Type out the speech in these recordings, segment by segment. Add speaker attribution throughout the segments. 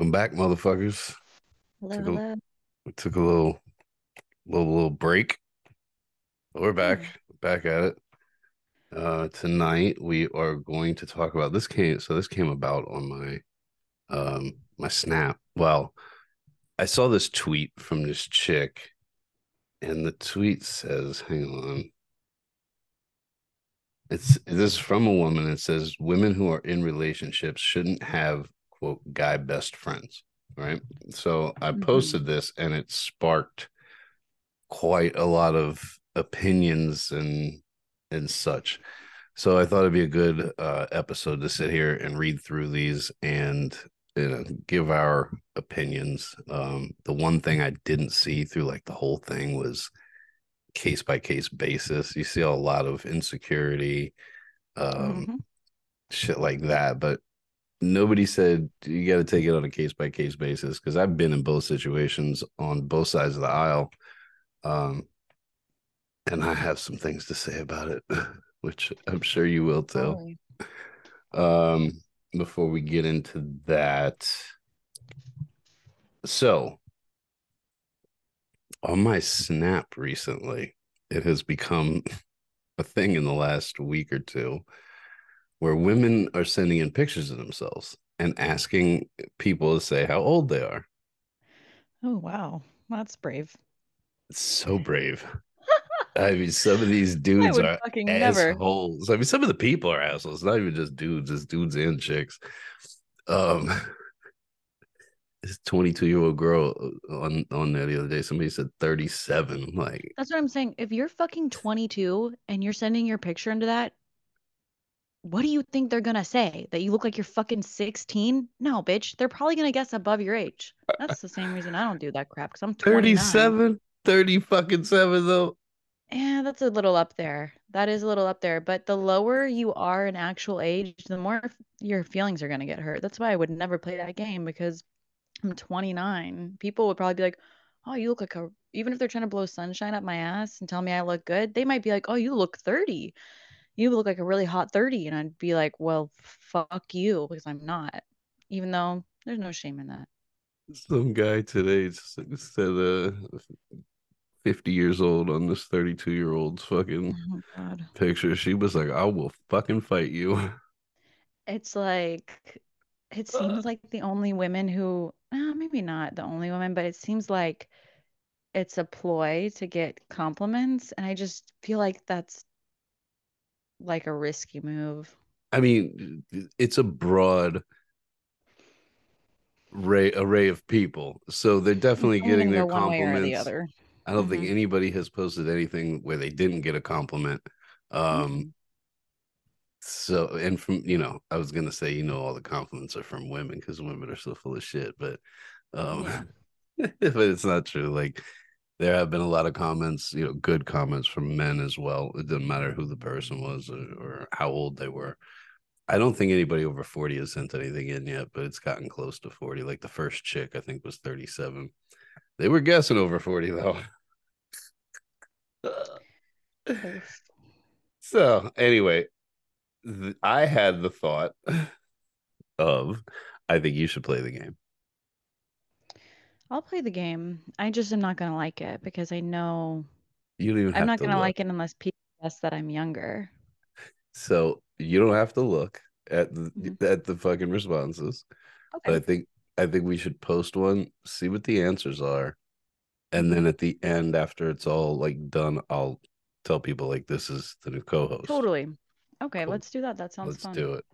Speaker 1: Welcome back, motherfuckers.
Speaker 2: Hello,
Speaker 1: Took a,
Speaker 2: hello.
Speaker 1: we took a little, little, little break. We're back,
Speaker 2: Yeah.
Speaker 1: back at it. Uh, tonight we are going to talk about this came. So this came about on my, um, my Snap. Well, I saw this tweet from this chick, and the tweet says, "Hang on." It's this is from a woman. It says women who are in relationships shouldn't have quote guy best friends. Right. So I
Speaker 2: Mhm.
Speaker 1: posted this and it sparked quite a lot of opinions and and such. So I thought it'd be a good uh, episode to sit here and read through these and you know, give our opinions. Um, the one thing I didn't see through like the whole thing was case by case basis. You see a lot of insecurity, um,
Speaker 2: Mhm.
Speaker 1: shit like that, but nobody said you got to take it on a case by case basis because I've been in both situations on both sides of the aisle. Um, and I have some things to say about it, which I'm sure you will too. Um, before we get into that, so on my Snap recently, it has become a thing in the last week or two where women are sending in pictures of themselves and asking people to say how old they are.
Speaker 2: Oh, wow. That's brave.
Speaker 1: It's so brave. I mean, some of these dudes are
Speaker 2: fucking never.
Speaker 1: assholes. I mean, some of the people are assholes, not even just dudes, it's dudes and chicks. Um, this 22 year old girl on on there the other day, somebody said 37. Like,
Speaker 2: That's what I'm saying. If you're fucking 22 and you're sending your picture into that, what do you think they're gonna say? That you look like you're fucking 16? No, bitch. They're probably gonna guess above your age. Uh, that's the same reason I don't do that crap because I'm 29.
Speaker 1: 37, 30 fucking seven though.
Speaker 2: Yeah, that's a little up there. That is a little up there. But the lower you are in actual age, the more your feelings are going to get hurt. That's why I would never play that game because I'm 29. People would probably be like, oh, you look like a, even if they're trying to blow sunshine up my ass and tell me I look good, they might be like, oh, you look 30. You look like a really hot 30. And I'd be like, well, fuck you because I'm not, even though there's no shame in that.
Speaker 1: Some guy today said uh 50 years old on this 32 year old's fucking
Speaker 2: Oh,
Speaker 1: picture. She was like, I will fucking fight you.
Speaker 2: It's like it seems like the only women who, uh, maybe not the only women, but it seems like it's a ploy to get compliments, and I just feel like that's like a risky move.
Speaker 1: I mean, it's a broad array array of people. So they're definitely getting their
Speaker 2: go one way or the
Speaker 1: compliments.
Speaker 2: other.
Speaker 1: I don't think
Speaker 2: Mhm.
Speaker 1: anybody has posted anything where they didn't get a compliment. Um,
Speaker 2: Mhm.
Speaker 1: so and from you know, I was gonna say, you know, all the compliments are from women because women are so full of shit, but um
Speaker 2: Yeah.
Speaker 1: but it's not true. Like there have been a lot of comments, you know, good comments from men as well. It doesn't matter who the person was or, or how old they were. I don't think anybody over 40 has sent anything in yet, but it's gotten close to 40. Like the first chick, I think, was 37. They were guessing over 40 though. So anyway, th- I had the thought of I think you should play the game.
Speaker 2: I'll play the game. I just am not gonna like it because I know
Speaker 1: You don't even
Speaker 2: I'm not
Speaker 1: to
Speaker 2: gonna
Speaker 1: look.
Speaker 2: like it unless people guess that I'm younger.
Speaker 1: So you don't have to look at the
Speaker 2: Mhm.
Speaker 1: at the fucking responses. But I think I think we should post one, see what the answers are, and then at the end, after it's all like done, I'll tell people like this is the new co-host.
Speaker 2: Totally. Okay,
Speaker 1: Cool.
Speaker 2: let's do that. That sounds fun.
Speaker 1: Let's
Speaker 2: fun.
Speaker 1: do it.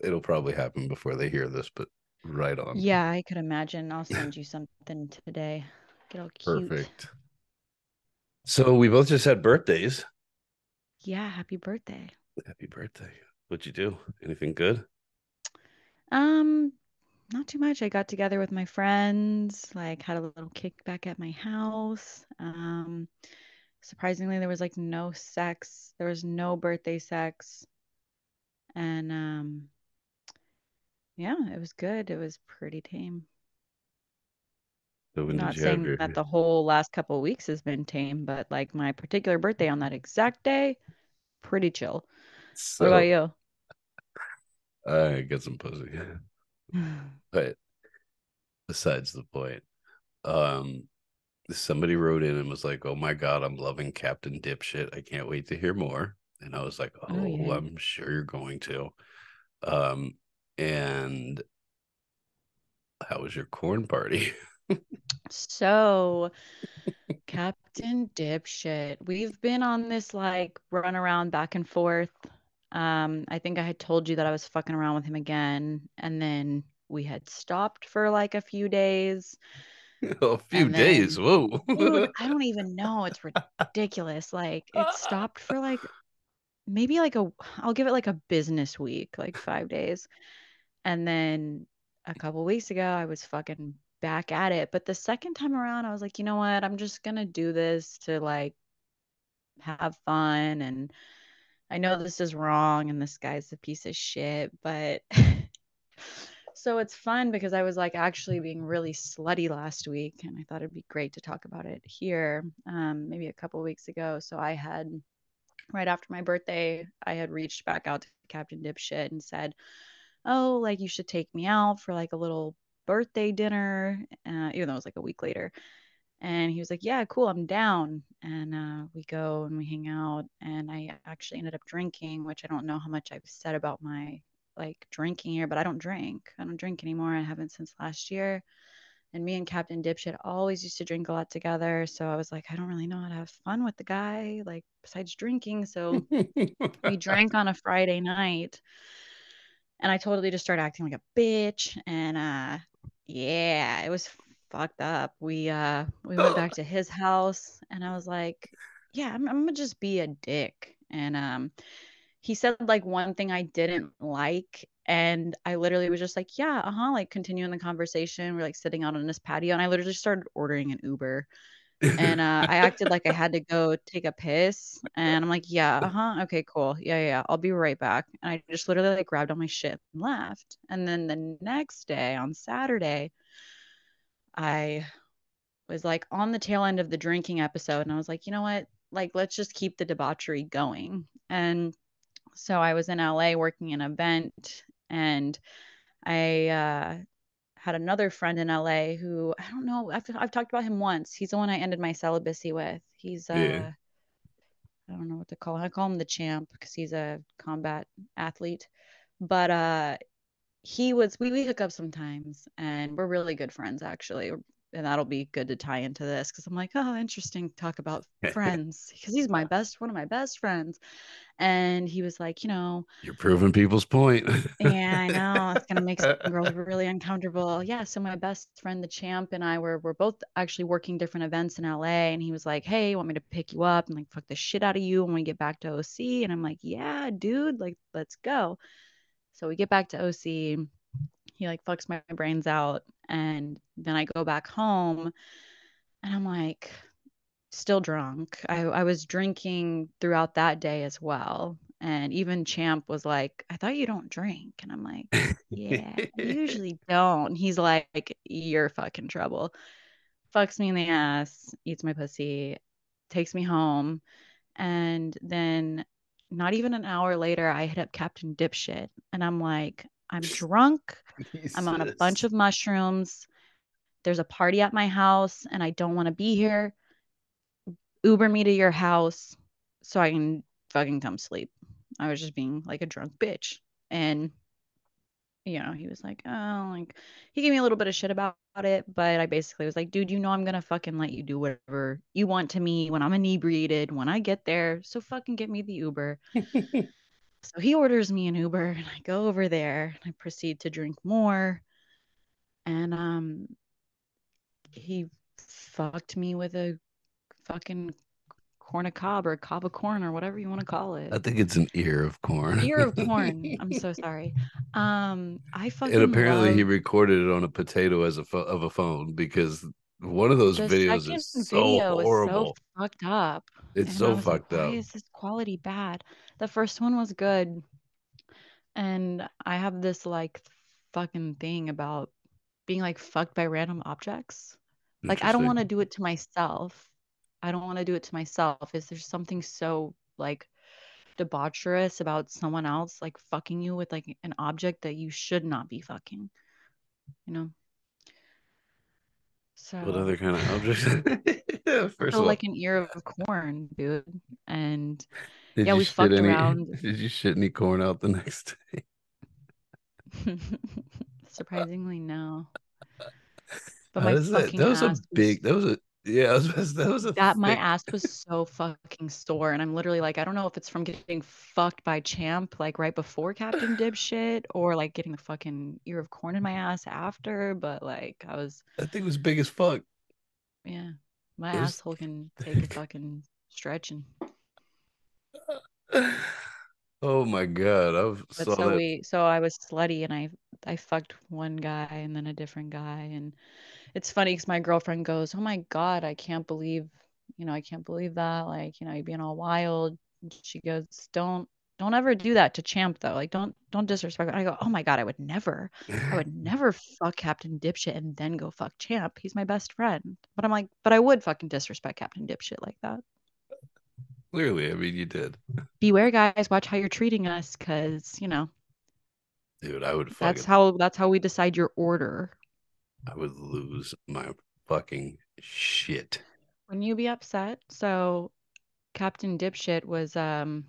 Speaker 1: It'll probably happen before they hear this, but right on.
Speaker 2: Yeah, I could imagine. I'll send you something today. Get all cute.
Speaker 1: Perfect. So we both just had birthdays.
Speaker 2: Yeah, happy birthday.
Speaker 1: Happy birthday. What'd you do? Anything good?
Speaker 2: Um, not too much. I got together with my friends, like had a little kickback at my house. Um, surprisingly, there was like no sex. There was no birthday sex. And um, yeah, it was good. It was pretty tame.
Speaker 1: So when did
Speaker 2: Not
Speaker 1: you have
Speaker 2: saying
Speaker 1: your
Speaker 2: that the whole last couple of weeks has been tame, but like my particular birthday on that exact day, pretty chill. What about
Speaker 1: so
Speaker 2: you?
Speaker 1: I get some pussy. But besides the point. Um, somebody wrote in and was like, "Oh my god, I'm loving Captain Dipshit. I can't wait to hear more." And I was like, "Oh,
Speaker 2: Oh, yeah.
Speaker 1: I'm sure you're going to." Um, and how was your corn party?
Speaker 2: So, Captain Dipshit, we've been on this like run around back and forth. Um, I think I had told you that I was fucking around with him again, and then we had stopped for like a few days.
Speaker 1: a few
Speaker 2: And
Speaker 1: days.
Speaker 2: then-
Speaker 1: Whoa.
Speaker 2: Dude, I don't even know. It's ridiculous. Like it stopped for like maybe like a I'll give it like a business week, like 5 days. And then a couple weeks ago I was fucking back at it. But the second time around I was like, "You know what? I'm just going to do this to like have fun and I know this is wrong and this guy's a piece of shit, but so it's fun because I was like actually being really slutty last week and I thought it'd be great to talk about it here. Um, maybe a couple weeks ago. So I had right after my birthday, I had reached back out to Captain Dipshit and said, Oh, like you should take me out for like a little birthday dinner, uh, even though it was like a week later. And he was like, Yeah, cool, I'm down. And uh, we go and we hang out. And I actually ended up drinking, which I don't know how much I've said about my like drinking here, but I don't drink. I don't drink anymore. I haven't since last year. And me and Captain Dipshit always used to drink a lot together. So I was like, I don't really know how to have fun with the guy, like besides drinking. So we drank on a Friday night and I totally just started acting like a bitch. And uh yeah, it was fucked up. We uh we went back to his house and I was like, yeah, I'm, I'm gonna just be a dick. And um he said like one thing I didn't like and I literally was just like, yeah, uh-huh, like continuing the conversation. We're like sitting out on this patio and I literally started ordering an Uber and uh, I acted like I had to go take a piss, and I'm like, yeah, uh huh, okay, cool, yeah, yeah, I'll be right back. And I just literally like grabbed all my shit and left. And then the next day on Saturday, I was like on the tail end of the drinking episode, and I was like, you know what, like let's just keep the debauchery going. And so I was in LA working an event, and I uh, had another friend in LA who I don't know. I've I've talked about him once. He's the one I ended my celibacy with. He's uh
Speaker 1: Yeah.
Speaker 2: I don't know what to call him. I call him the champ because he's a combat athlete. But uh he was we, we hook up sometimes and we're really good friends actually. And that'll be good to tie into this because I'm like, oh, interesting. Talk about friends because he's my best, one of my best friends. And he was like, you know,
Speaker 1: You're proving people's point.
Speaker 2: yeah, I know. It's gonna make some girls really uncomfortable. Yeah, so my best friend, the champ, and I were were both actually working different events in LA, and he was like, "Hey, want me to pick you up and like fuck the shit out of you when we get back to OC?" And I'm like, "Yeah, dude, like let's go." So we get back to OC. He like fucks my brains out, and then I go back home, and I'm like still drunk. I I was drinking throughout that day as well. And even Champ was like, I thought you don't drink. And I'm like, yeah, I usually don't. He's like, you're fucking trouble. Fucks me in the ass, eats my pussy, takes me home. And then not even an hour later, I hit up Captain Dipshit. And I'm like, I'm drunk. I'm on a bunch of mushrooms. There's a party at my house and I don't want to be here. Uber me to your house so I can fucking come sleep. I was just being like a drunk bitch. And you know, he was like, oh, like he gave me a little bit of shit about it, but I basically was like, dude, you know I'm gonna fucking let you do whatever you want to me when I'm inebriated when I get there. So fucking get me the Uber. so he orders me an Uber and I go over there and I proceed to drink more. And um he fucked me with a fucking corn a cob or cob of corn or whatever you want to call it.
Speaker 1: I think it's an ear of corn.
Speaker 2: Ear of corn. I'm so sorry. Um, I fucking
Speaker 1: and apparently he recorded it on a potato as a pho- of a phone because one of those
Speaker 2: the
Speaker 1: videos is so
Speaker 2: video
Speaker 1: horrible.
Speaker 2: so fucked up.
Speaker 1: it's
Speaker 2: And
Speaker 1: so
Speaker 2: was like,
Speaker 1: fucked up.
Speaker 2: Why is this quality bad? The first one was good. And I have this like fucking thing about being like fucked by random objects. Like I don't want to do it to myself. I don't want to do it to myself. Is there something so like debaucherous about someone else like fucking you with like an object that you should not be fucking? You know? So
Speaker 1: What other kind of objects? First
Speaker 2: so like an ear of corn, dude. And
Speaker 1: did
Speaker 2: yeah, we fucked
Speaker 1: any?
Speaker 2: around.
Speaker 1: Did you shit any corn out the next day?
Speaker 2: Surprisingly, no. But my
Speaker 1: that? That was a big. That was a yeah. That was a
Speaker 2: that my ass was so fucking sore and i'm literally like i don't know if it's from getting fucked by champ like right before captain dipshit or like getting the fucking ear of corn in my ass after but like i was
Speaker 1: That thing was big as fuck.
Speaker 2: yeah my
Speaker 1: was
Speaker 2: asshole can take a fucking stretching
Speaker 1: oh my god! I
Speaker 2: but
Speaker 1: saw
Speaker 2: so
Speaker 1: that.
Speaker 2: we so i was slutty and i i fucked one guy and then a different guy and it's funny because my girlfriend goes oh my god i can't believe you know i can't believe that like you know you being all wild. And she goes don't don't ever do that to champ though. Like don't don't disrespect i go oh my god i would never i would never fuck captain dipshit and then go fuck champ. He's my best friend. But i'm like but i would fucking disrespect captain dipshit like that.
Speaker 1: Clearly, I mean, you did,
Speaker 2: beware guys. Watch how you're treating us because you know.
Speaker 1: Dude. I would
Speaker 2: that's how that's how we decide your order
Speaker 1: I would lose my fucking shit.
Speaker 2: when you be upset so captain dipshit was um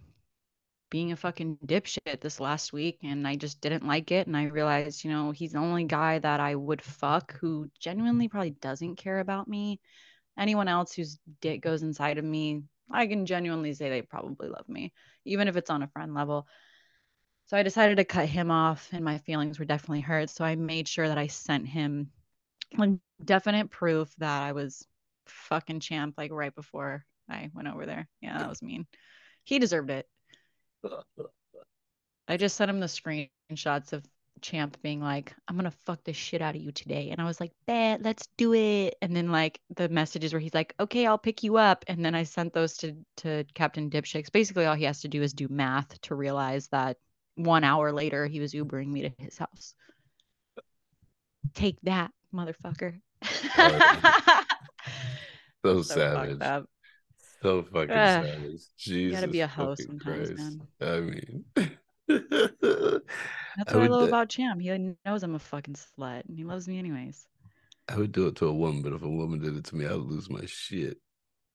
Speaker 2: being a fucking dipshit this last week and I just didn't like it and I realized, you know, he's the only guy that I would fuck who genuinely probably doesn't care about me. Anyone else whose dick goes inside of me, I can genuinely say they probably love me, even if it's on a friend level. So I decided to cut him off and my feelings were definitely hurt. So I made sure that I sent him like definite proof that I was fucking champ like right before I went over there. Yeah, that was mean. He deserved it. I just sent him the screenshots of Champ being like, I'm gonna fuck the shit out of you today. And I was like, bet, let's do it. And then like the messages where he's like, okay, I'll pick you up. And then I sent those to to Captain Dipshits. Basically, all he has to do is do math to realize that one hour later he was Ubering me to his house. Take that, motherfucker.
Speaker 1: So,
Speaker 2: So
Speaker 1: savage. So fucking
Speaker 2: Ugh.
Speaker 1: savage. Jesus.
Speaker 2: gotta be a hoe sometimes,
Speaker 1: Christ.
Speaker 2: man.
Speaker 1: I mean,
Speaker 2: That's
Speaker 1: I
Speaker 2: what I
Speaker 1: would
Speaker 2: love
Speaker 1: do-
Speaker 2: about Champ. He knows I'm a fucking slut and he loves me anyways.
Speaker 1: I would do it to a woman, but if a woman did it to me, I would lose my shit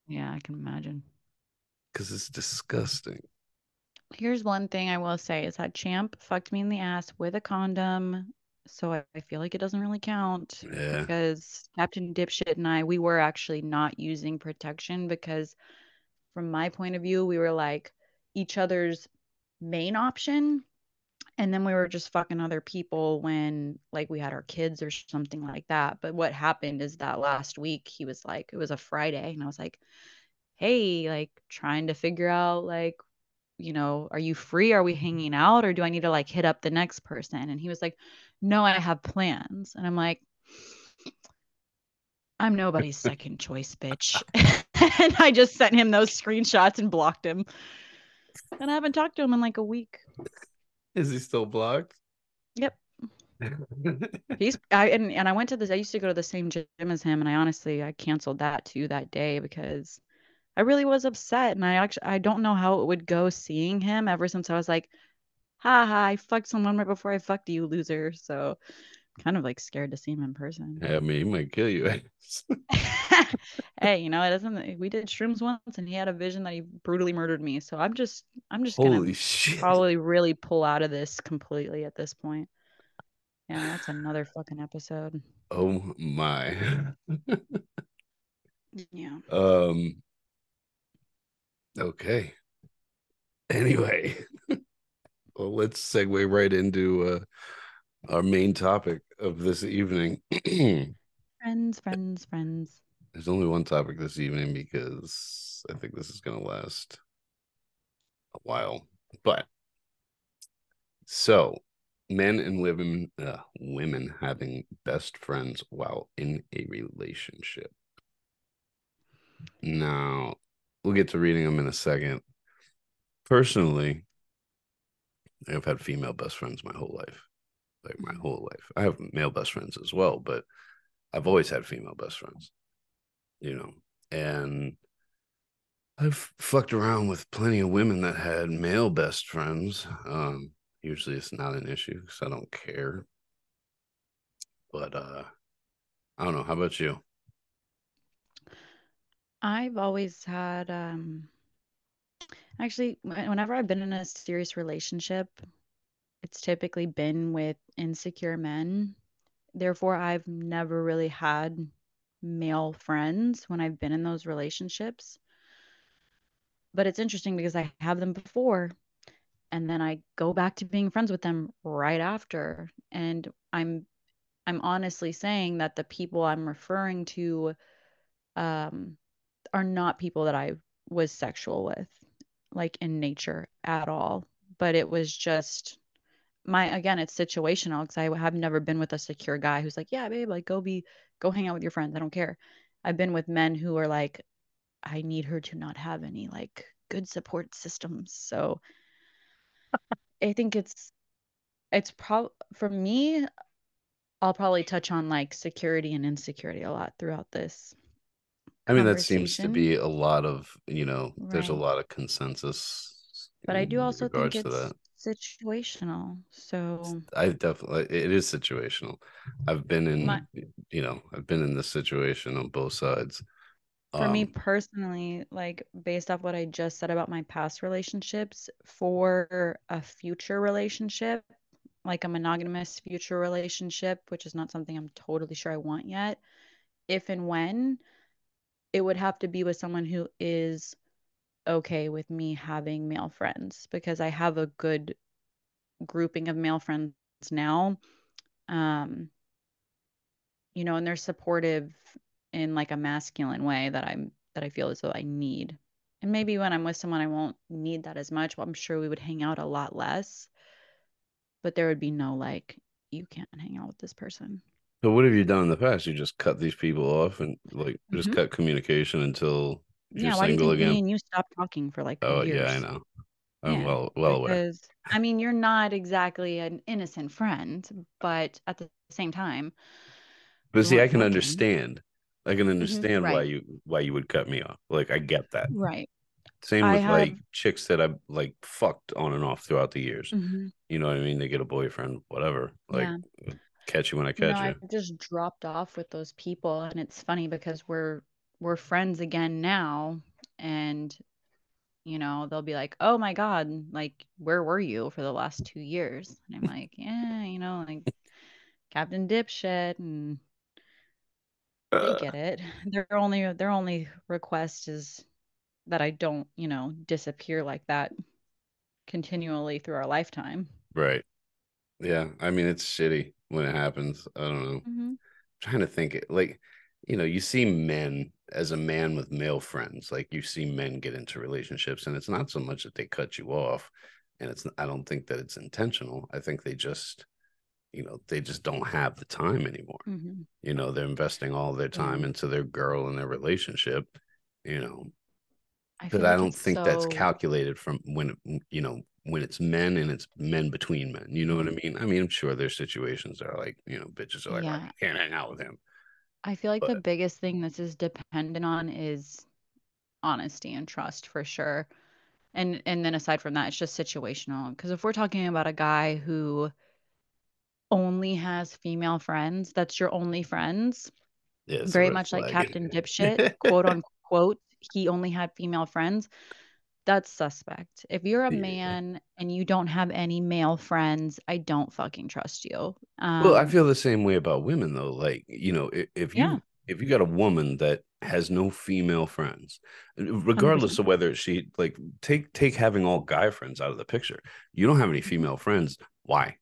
Speaker 2: Yeah, I can imagine.
Speaker 1: because it's disgusting.
Speaker 2: Here's one thing I will say is that Champ fucked me in the ass with a condom. So I, I feel like it doesn't really count
Speaker 1: Yeah.
Speaker 2: because Captain Dipshit and I, we were actually not using protection because from my point of view, we were like each other's main option. And then we were just fucking other people when like we had our kids or something like that. But what happened is that last week he was like, it was a Friday, and I was like, hey, like trying to figure out like you know, are you free? Are we hanging out or do I need to like hit up the next person? And he was like, no, I have plans. And I'm like, I'm nobody's second choice, bitch. and I just sent him those screenshots and blocked him. And I haven't talked to him in like a week.
Speaker 1: Is he still blocked?
Speaker 2: Yep. He's I and, and I went to this I used to go to the same gym as him and I honestly I canceled that too that day because I really was upset and I actually I don't know how it would go seeing him ever since I was like ha ha I fucked someone right before I fucked you loser so kind of like scared to see him in person
Speaker 1: I mean, he might kill you.
Speaker 2: hey you know it doesn't we did shrooms once and he had a vision that he brutally murdered me so I'm just I'm just gonna
Speaker 1: shit.
Speaker 2: probably really pull out of this completely at this point yeah that's another fucking episode
Speaker 1: Oh my.
Speaker 2: yeah
Speaker 1: Um. Okay. Anyway, well, let's segue right into uh, our main topic of this evening.
Speaker 2: friends, Friends, friends, There's
Speaker 1: only one topic this evening because I think this is going to last a while. But so, men and women, uh, women having best friends while in a relationship. Now, we'll get to reading them in a second. Personally, I've had female best friends my whole life, like my whole life. I have male best friends as well, but I've always had female best friends, you know, and I've fucked around with plenty of women that had male best friends. Um, usually it's not an issue because I don't care. But uh I don't know. How about you?
Speaker 2: I've always had um actually whenever I've been in a serious relationship, it's typically been with insecure men. Therefore, I've never really had male friends when I've been in those relationships. But it's interesting because I have them before and then I go back to being friends with them right after. And I'm I'm honestly saying that the people I'm referring to um are not people that I was sexual with, like in nature at all. But it was just my again, it's situational because I have never been with a secure guy who's like, yeah, babe, like go be go hang out with your friends. I don't care. I've been with men who are like, I need her to not have any like good support systems. So I think it's it's prob for me, I'll probably touch on like security and insecurity a lot throughout this
Speaker 1: I mean, that seems to be a lot of, you know, there's a lot of consensus
Speaker 2: But I do also think it's
Speaker 1: that.
Speaker 2: situational. So
Speaker 1: I definitely, it is situational. I've been
Speaker 2: my
Speaker 1: in, you know, I've been in this situation on both sides.
Speaker 2: for me
Speaker 1: Um,
Speaker 2: personally, like based off what I just said about my past relationships, for a future relationship, like a monogamous future relationship, which is not something I'm totally sure I want yet, if and when, it would have to be with someone who is okay with me having male friends because I have a good grouping of male friends now. Um, you know, and they're supportive in like a masculine way that I'm that I feel as though I need. And maybe when I'm with someone, I won't need that as much. Well, I'm sure we would hang out a lot less, but there would be no like, you can't hang out with this person.
Speaker 1: So what have you done in the past? You just cut these people off and like just
Speaker 2: hmm
Speaker 1: cut communication until you're
Speaker 2: Yeah, you
Speaker 1: single
Speaker 2: me
Speaker 1: again?
Speaker 2: and you stopped talking for like
Speaker 1: Oh yeah, I know. I'm
Speaker 2: Yeah,
Speaker 1: well well aware.
Speaker 2: because I mean, you're not exactly an innocent friend, but at the same time,
Speaker 1: But see, I can understand. I can
Speaker 2: hmm
Speaker 1: understand why you why you would cut me off. Like I get that.
Speaker 2: right.
Speaker 1: Same with
Speaker 2: have,
Speaker 1: like chicks that I've like fucked on and off throughout the years.
Speaker 2: mhm,
Speaker 1: You know what I mean? They get a boyfriend, whatever. Like
Speaker 2: yeah.
Speaker 1: Catch you when I catch
Speaker 2: I
Speaker 1: you.
Speaker 2: just dropped off with those people, and it's funny because we're we're friends again now, and you know, they'll be like, "Oh my God, like where were you for the last two years?" And I'm like, "Yeah, you know, like Captain Dipshit," and they
Speaker 1: Uh,
Speaker 2: get it. Their only their only request is that I don't, you know, disappear like that continually through our lifetime.
Speaker 1: right. Yeah. I mean, it's shitty when it happens. I don't know.
Speaker 2: hmm
Speaker 1: trying to think it like you know you see men as a man with male friends like you see men get into relationships and it's not so much that they cut you off and it's i don't think that it's intentional. I think they just you know they just don't have the time anymore.
Speaker 2: Hmm
Speaker 1: you know they're investing all their time into their girl and their relationship you know.
Speaker 2: I
Speaker 1: but i don't think that's calculated from when you know when it's men and it's men between men you know what i
Speaker 2: mhm.
Speaker 1: mean i mean i'm sure there's situations that are like you know bitches are like
Speaker 2: Yeah,
Speaker 1: you can't hang out with him
Speaker 2: I feel like
Speaker 1: but
Speaker 2: the biggest thing this is dependent on is honesty and trust for sure. And and then aside from that, it's just situational. Because if we're talking about a guy who only has female friends, that's your only friends,
Speaker 1: Yeah,
Speaker 2: very much like. Captain Dipshit, quote unquote, he only had female friends. That's suspect. If you're a
Speaker 1: yeah.
Speaker 2: man and you don't have any male friends, I don't fucking trust you.
Speaker 1: Well, I
Speaker 2: Um,
Speaker 1: feel the same way about women though. Like, you know, if, if
Speaker 2: yeah,
Speaker 1: you if you got a woman that has no female friends, regardless
Speaker 2: 100%.
Speaker 1: of whether she like take take having all guy friends out of the picture. You don't have any
Speaker 2: Mhm.
Speaker 1: female friends. Why?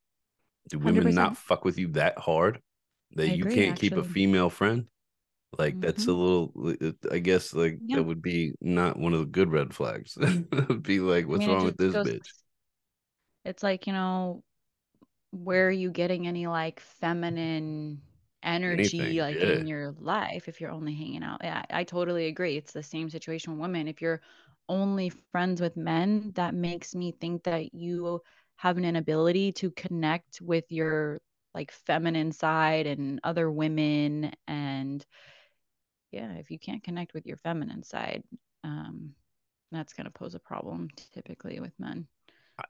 Speaker 1: Do women not
Speaker 2: 100%.
Speaker 1: fuck with you that hard that you can't keep a female friend? Like that's a
Speaker 2: hmm
Speaker 1: little I guess like
Speaker 2: Yeah.
Speaker 1: that would be not one of the good red flags. Be like,
Speaker 2: I
Speaker 1: what's
Speaker 2: mean,
Speaker 1: wrong with this
Speaker 2: goes,
Speaker 1: bitch?
Speaker 2: it's like, you know, where are you getting any like feminine energy
Speaker 1: Anything.
Speaker 2: like
Speaker 1: Yeah.
Speaker 2: in your life if you're only hanging out? Yeah, I totally agree. It's the same situation with women. If you're only friends with men, that makes me think that you have an inability to connect with your like feminine side and other women. And yeah, if you can't connect with your feminine side, um, that's going to pose a problem typically with men.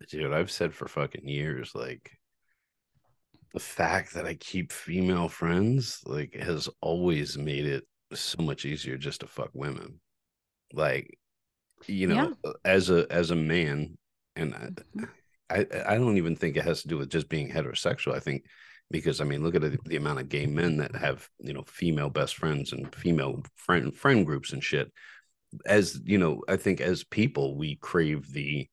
Speaker 1: Dude, I've said for fucking years, like the fact that I keep female friends, like, has always made it so much easier just to fuck women. Like, you know, yeah. as a as a man, and mm-hmm. I, I don't even think it has to do with just being heterosexual. I think because I mean, look at the, the, amount of gay men that have you know female best friends and female friend friend groups and shit. As you know, I think as people we crave the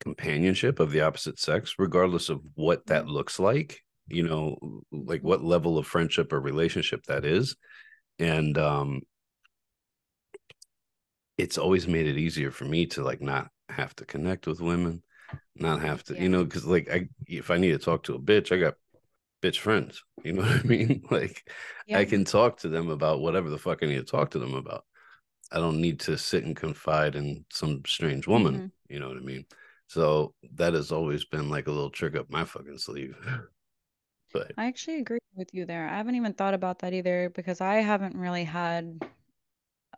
Speaker 1: companionship of the opposite sex, regardless of what that mm-hmm. looks like. You know, like what level of friendship or relationship that is, and um, it's always made it easier for me to like not have to connect with women not have to, yeah. you know, because like I if I need to talk to a bitch, I got bitch friends. You know what I mean? Like yeah. I can talk to them about whatever the fuck I need to talk to them about. I don't need to sit and confide in some strange woman. Mm-hmm. You know what I mean? So that has always been like a little trick up my fucking sleeve.
Speaker 2: but I actually agree with you there. I haven't even thought about that either because I haven't really had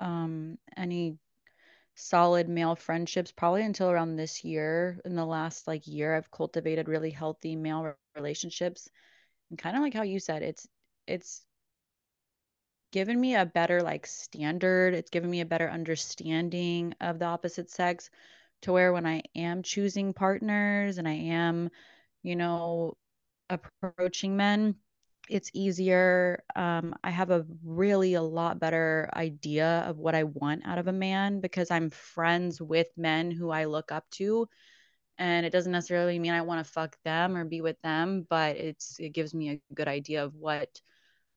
Speaker 2: um any solid male friendships probably until around this year. In the last like year, I've cultivated really healthy male relationships. And kind of like how you said, it's it's given me a better like standard. It's given me a better understanding of the opposite sex to where when I am choosing partners and I am, you know, approaching men, it's easier. Um, I have a really a lot better idea of what I want out of a man because I'm friends with men who I look up to. And it doesn't necessarily mean I want to fuck them or be with them, but it's it gives me a good idea of what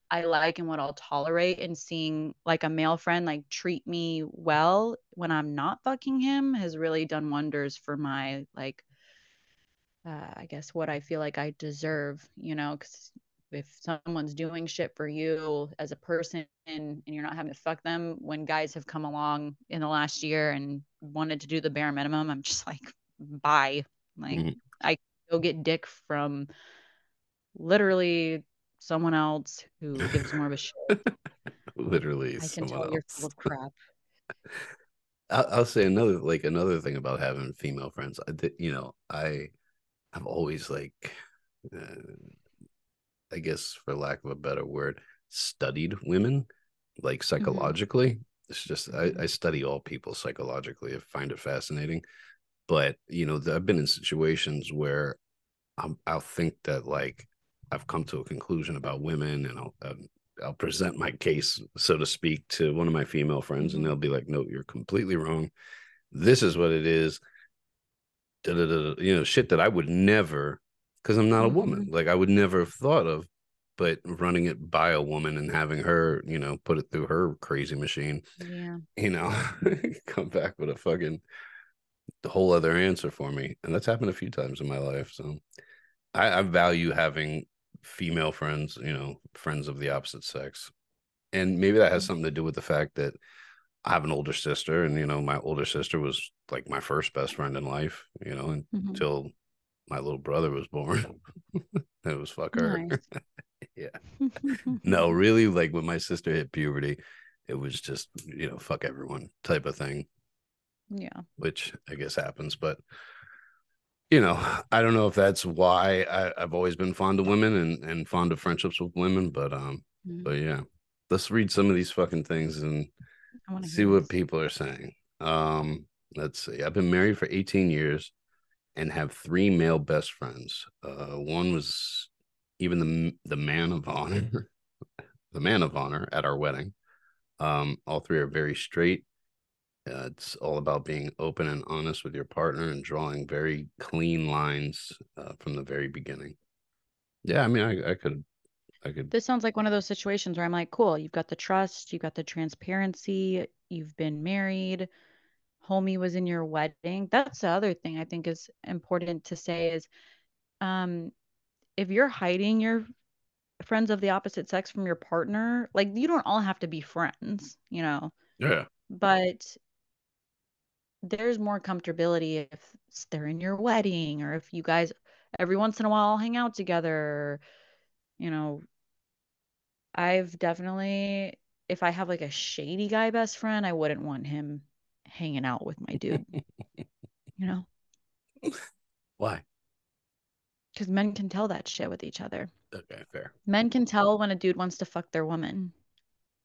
Speaker 2: I like and what I'll tolerate. And seeing like a male friend like treat me well when I'm not fucking him has really done wonders for my like uh, I guess what I feel like I deserve, you know, because if someone's doing shit for you as a person and, and you're not having to fuck them when guys have come along in the last year and wanted to do the bare minimum i'm just like bye like mm-hmm. i go get dick from literally someone else who gives more of a shit
Speaker 1: literally
Speaker 2: i can tell else. you're full of crap
Speaker 1: I'll, I'll, say another like another thing about having female friends I did, you know i i've always like uh, I guess for lack of a better word, studied women like mm-hmm. psychologically. Mm-hmm. It's just I, I, study all people psychologically. I find it fascinating. But you know, I've been in situations where I'm, I'll think that like I've come to a conclusion about women, and I'll um, I'll present my case, so to speak, to one of my female friends, mm-hmm. and they'll be like, "No, you're completely wrong. This is what it is." Da-da-da-da. You know, shit that I would never because I'm not a woman. Mm-hmm. Like I would never have thought of, but running it by a woman and having her, you know, put it through her crazy machine,
Speaker 2: yeah,
Speaker 1: you know, come back with a fucking whole other answer for me, and that's happened a few times in my life. So I, I value having female friends, you know, friends of the opposite sex, and maybe that has mm-hmm. something to do with the fact that I have an older sister, and you know, my older sister was like my first best friend in life, you know, mm-hmm. until my little brother was born. it was fuck her. Nice. yeah. no, really, like when my sister hit puberty, it was just, you know, fuck everyone type of thing.
Speaker 2: Yeah.
Speaker 1: Which I guess happens. But, you know, I don't know if that's why I, have always been fond of women and, and fond of friendships with women. But, um, mm-hmm. but yeah, let's read some of these fucking things and see what this. people are saying. Um, let's see. I've been married for 18 years and have three male best friends. Uh, one was even the the man of honor, the man of honor at our wedding. Um, all three are very straight. Uh, it's all about being open and honest with your partner and drawing very clean lines uh, from the very beginning. Yeah, I mean, I, I could, I could.
Speaker 2: This sounds like one of those situations where I'm like, cool, you've got the trust, you've got the transparency, you've been married homie was in your wedding. That's the other thing I think is important to say is um if you're hiding your friends of the opposite sex from your partner, like you don't all have to be friends, you know.
Speaker 1: Yeah.
Speaker 2: But there's more comfortability if they're in your wedding or if you guys every once in a while hang out together, you know. I've definitely if I have like a shady guy best friend, I wouldn't want him hanging out with my dude. you know?
Speaker 1: Why?
Speaker 2: Because men can tell that shit with each other.
Speaker 1: Okay, fair.
Speaker 2: Men can tell when a dude wants to fuck their woman.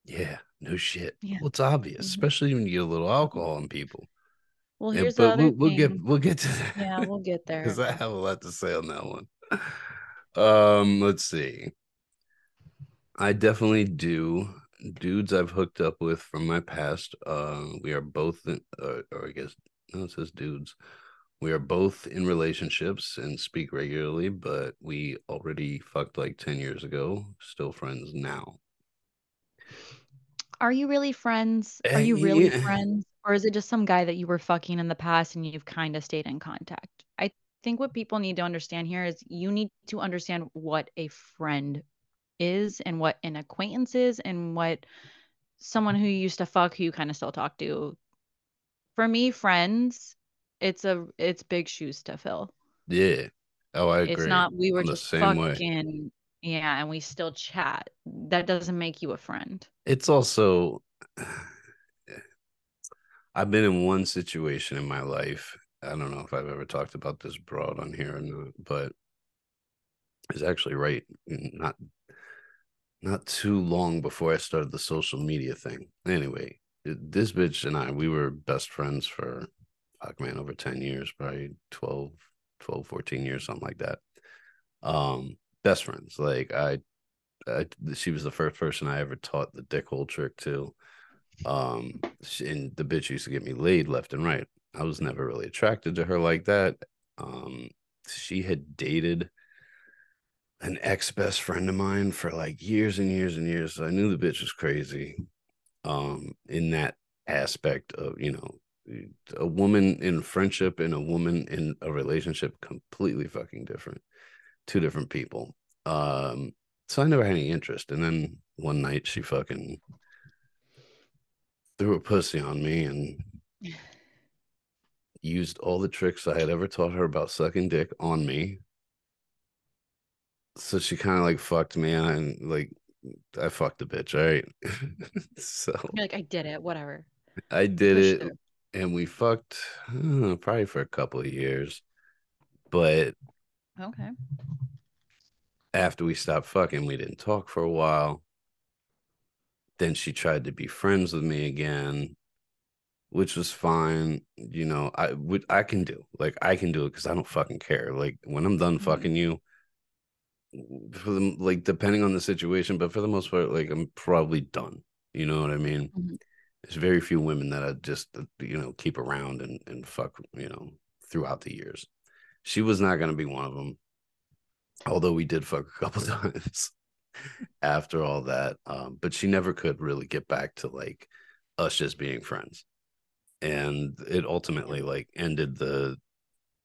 Speaker 1: Yeah, no shit.
Speaker 2: Yeah.
Speaker 1: Well, it's obvious,
Speaker 2: Mhm.
Speaker 1: especially when you get a little alcohol in people.
Speaker 2: Well, here's the
Speaker 1: but
Speaker 2: other
Speaker 1: we'll, we'll get we'll get to that.
Speaker 2: Yeah, we'll get there.
Speaker 1: because I have a lot to say on that one. Um, let's see. I definitely do. Dudes I've hooked up with from my past. Uh, we are both, in, uh, or I guess no, it says dudes. We are both in relationships and speak regularly, but we already fucked like ten years ago. Still friends now.
Speaker 2: Are you really friends? Are you really
Speaker 1: yeah.
Speaker 2: friends? Or is it just some guy that you were fucking in the past and you've kind of stayed in contact? I think what people need to understand here is you need to understand what a friend is and what an acquaintance is and what someone who you used to fuck who you kind of still talk to. For me, friends, it's a it's big shoes to fill.
Speaker 1: Yeah. Oh, I agree.
Speaker 2: It's not we were
Speaker 1: I'm the
Speaker 2: just
Speaker 1: same way.
Speaker 2: fucking yeah, and we still chat. That doesn't make you a friend.
Speaker 1: It's also I've been in one situation in my life. I don't know if I've ever talked about this broad on here or not, but it's actually right not not too long before I started the social media thing. Anyway, this bitch and I, we were best friends for fuck man over 10 years, probably 12, 12, 14 years, something like that. Um, best friends. Like I I, she was the first person I ever taught the dick hole trick to. Um, and the bitch used to get me laid left and right. I was never really attracted to her like that. Um, she had dated an ex best friend of mine for like years and years and years. So I knew the bitch was crazy. Um, in that aspect of you know, a woman in friendship and a woman in a relationship completely fucking different, two different people. Um, so I never had any interest. And then one night she fucking threw a pussy on me and used all the tricks I had ever taught her about sucking dick on me. So she kind of like fucked me and like I fucked the bitch, all right. so
Speaker 2: You're like, I did it, whatever.
Speaker 1: I did it and we fucked probably for a couple of years. But
Speaker 2: Okay.
Speaker 1: after we stopped fucking, we didn't talk for a while. Then she tried to be friends with me again, which was fine. You know, I would I can do like I can do it because I don't fucking care. Like when I'm done
Speaker 2: Mhm.
Speaker 1: fucking you, for them like depending on the situation, but for the most part, like I'm probably done. You know what I mean?
Speaker 2: Mhm.
Speaker 1: There's very few women that I just you know keep around and and fuck you know throughout the years. She was not going to be one of them. Although we did fuck a couple times after all that, um, but she never could really get back to like us just being friends, and it ultimately like ended the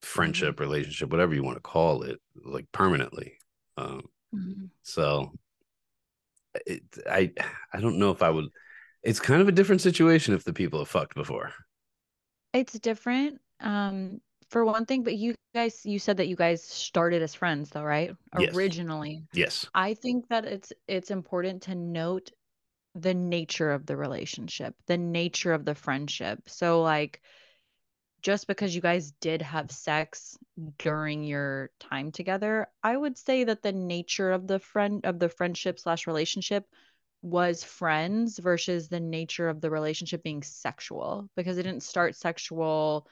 Speaker 1: friendship, relationship, whatever you want to call it, like permanently. Um,
Speaker 2: Mhm.
Speaker 1: so it, I I don't know if I would. It's kind of a different situation if the people have fucked before.
Speaker 2: It's different. Um, for one thing, but you guys, you said that you guys started as friends, though, right?
Speaker 1: Yes.
Speaker 2: Originally.
Speaker 1: Yes.
Speaker 2: I think that it's it's important to note the nature of the relationship, the nature of the friendship. So like just because you guys did have sex during your time together, I would say that the nature of the friend of the friendship slash relationship was friends versus the nature of the relationship being sexual because it didn't start sexual.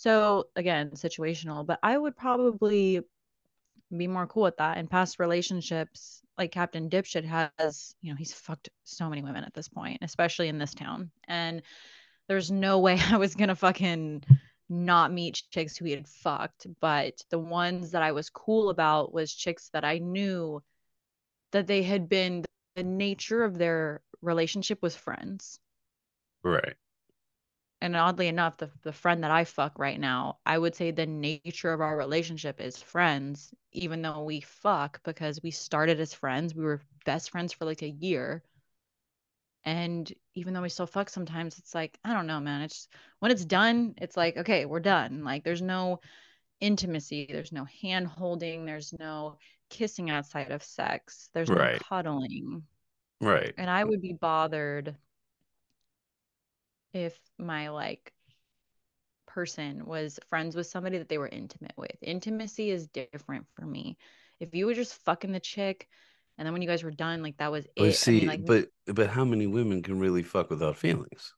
Speaker 2: So again, situational, but I would probably be more cool with that. In past relationships, like Captain Dipshit has, you know, he's fucked so many women at this point, especially in this town. And there's no way I was gonna fucking not meet chicks who he had fucked. But the ones that I was cool about was chicks that I knew that they had been the nature of their relationship was friends.
Speaker 1: Right.
Speaker 2: And oddly enough, the the friend that I fuck right now, I would say the nature of our relationship is friends, even though we fuck because we started as friends. We were best friends for like a year. And even though we still fuck sometimes, it's like, I don't know, man. It's when it's done, it's like, okay, we're done. Like there's no intimacy, there's no hand holding, there's no kissing outside of sex, there's no cuddling.
Speaker 1: Right.
Speaker 2: And I would be bothered if my like person was friends with somebody that they were intimate with. Intimacy is different for me. If you were just fucking the chick And then when you guys were done, like that was
Speaker 1: But
Speaker 2: it. I
Speaker 1: see,
Speaker 2: mean, like,
Speaker 1: but but how many women can really fuck without feelings?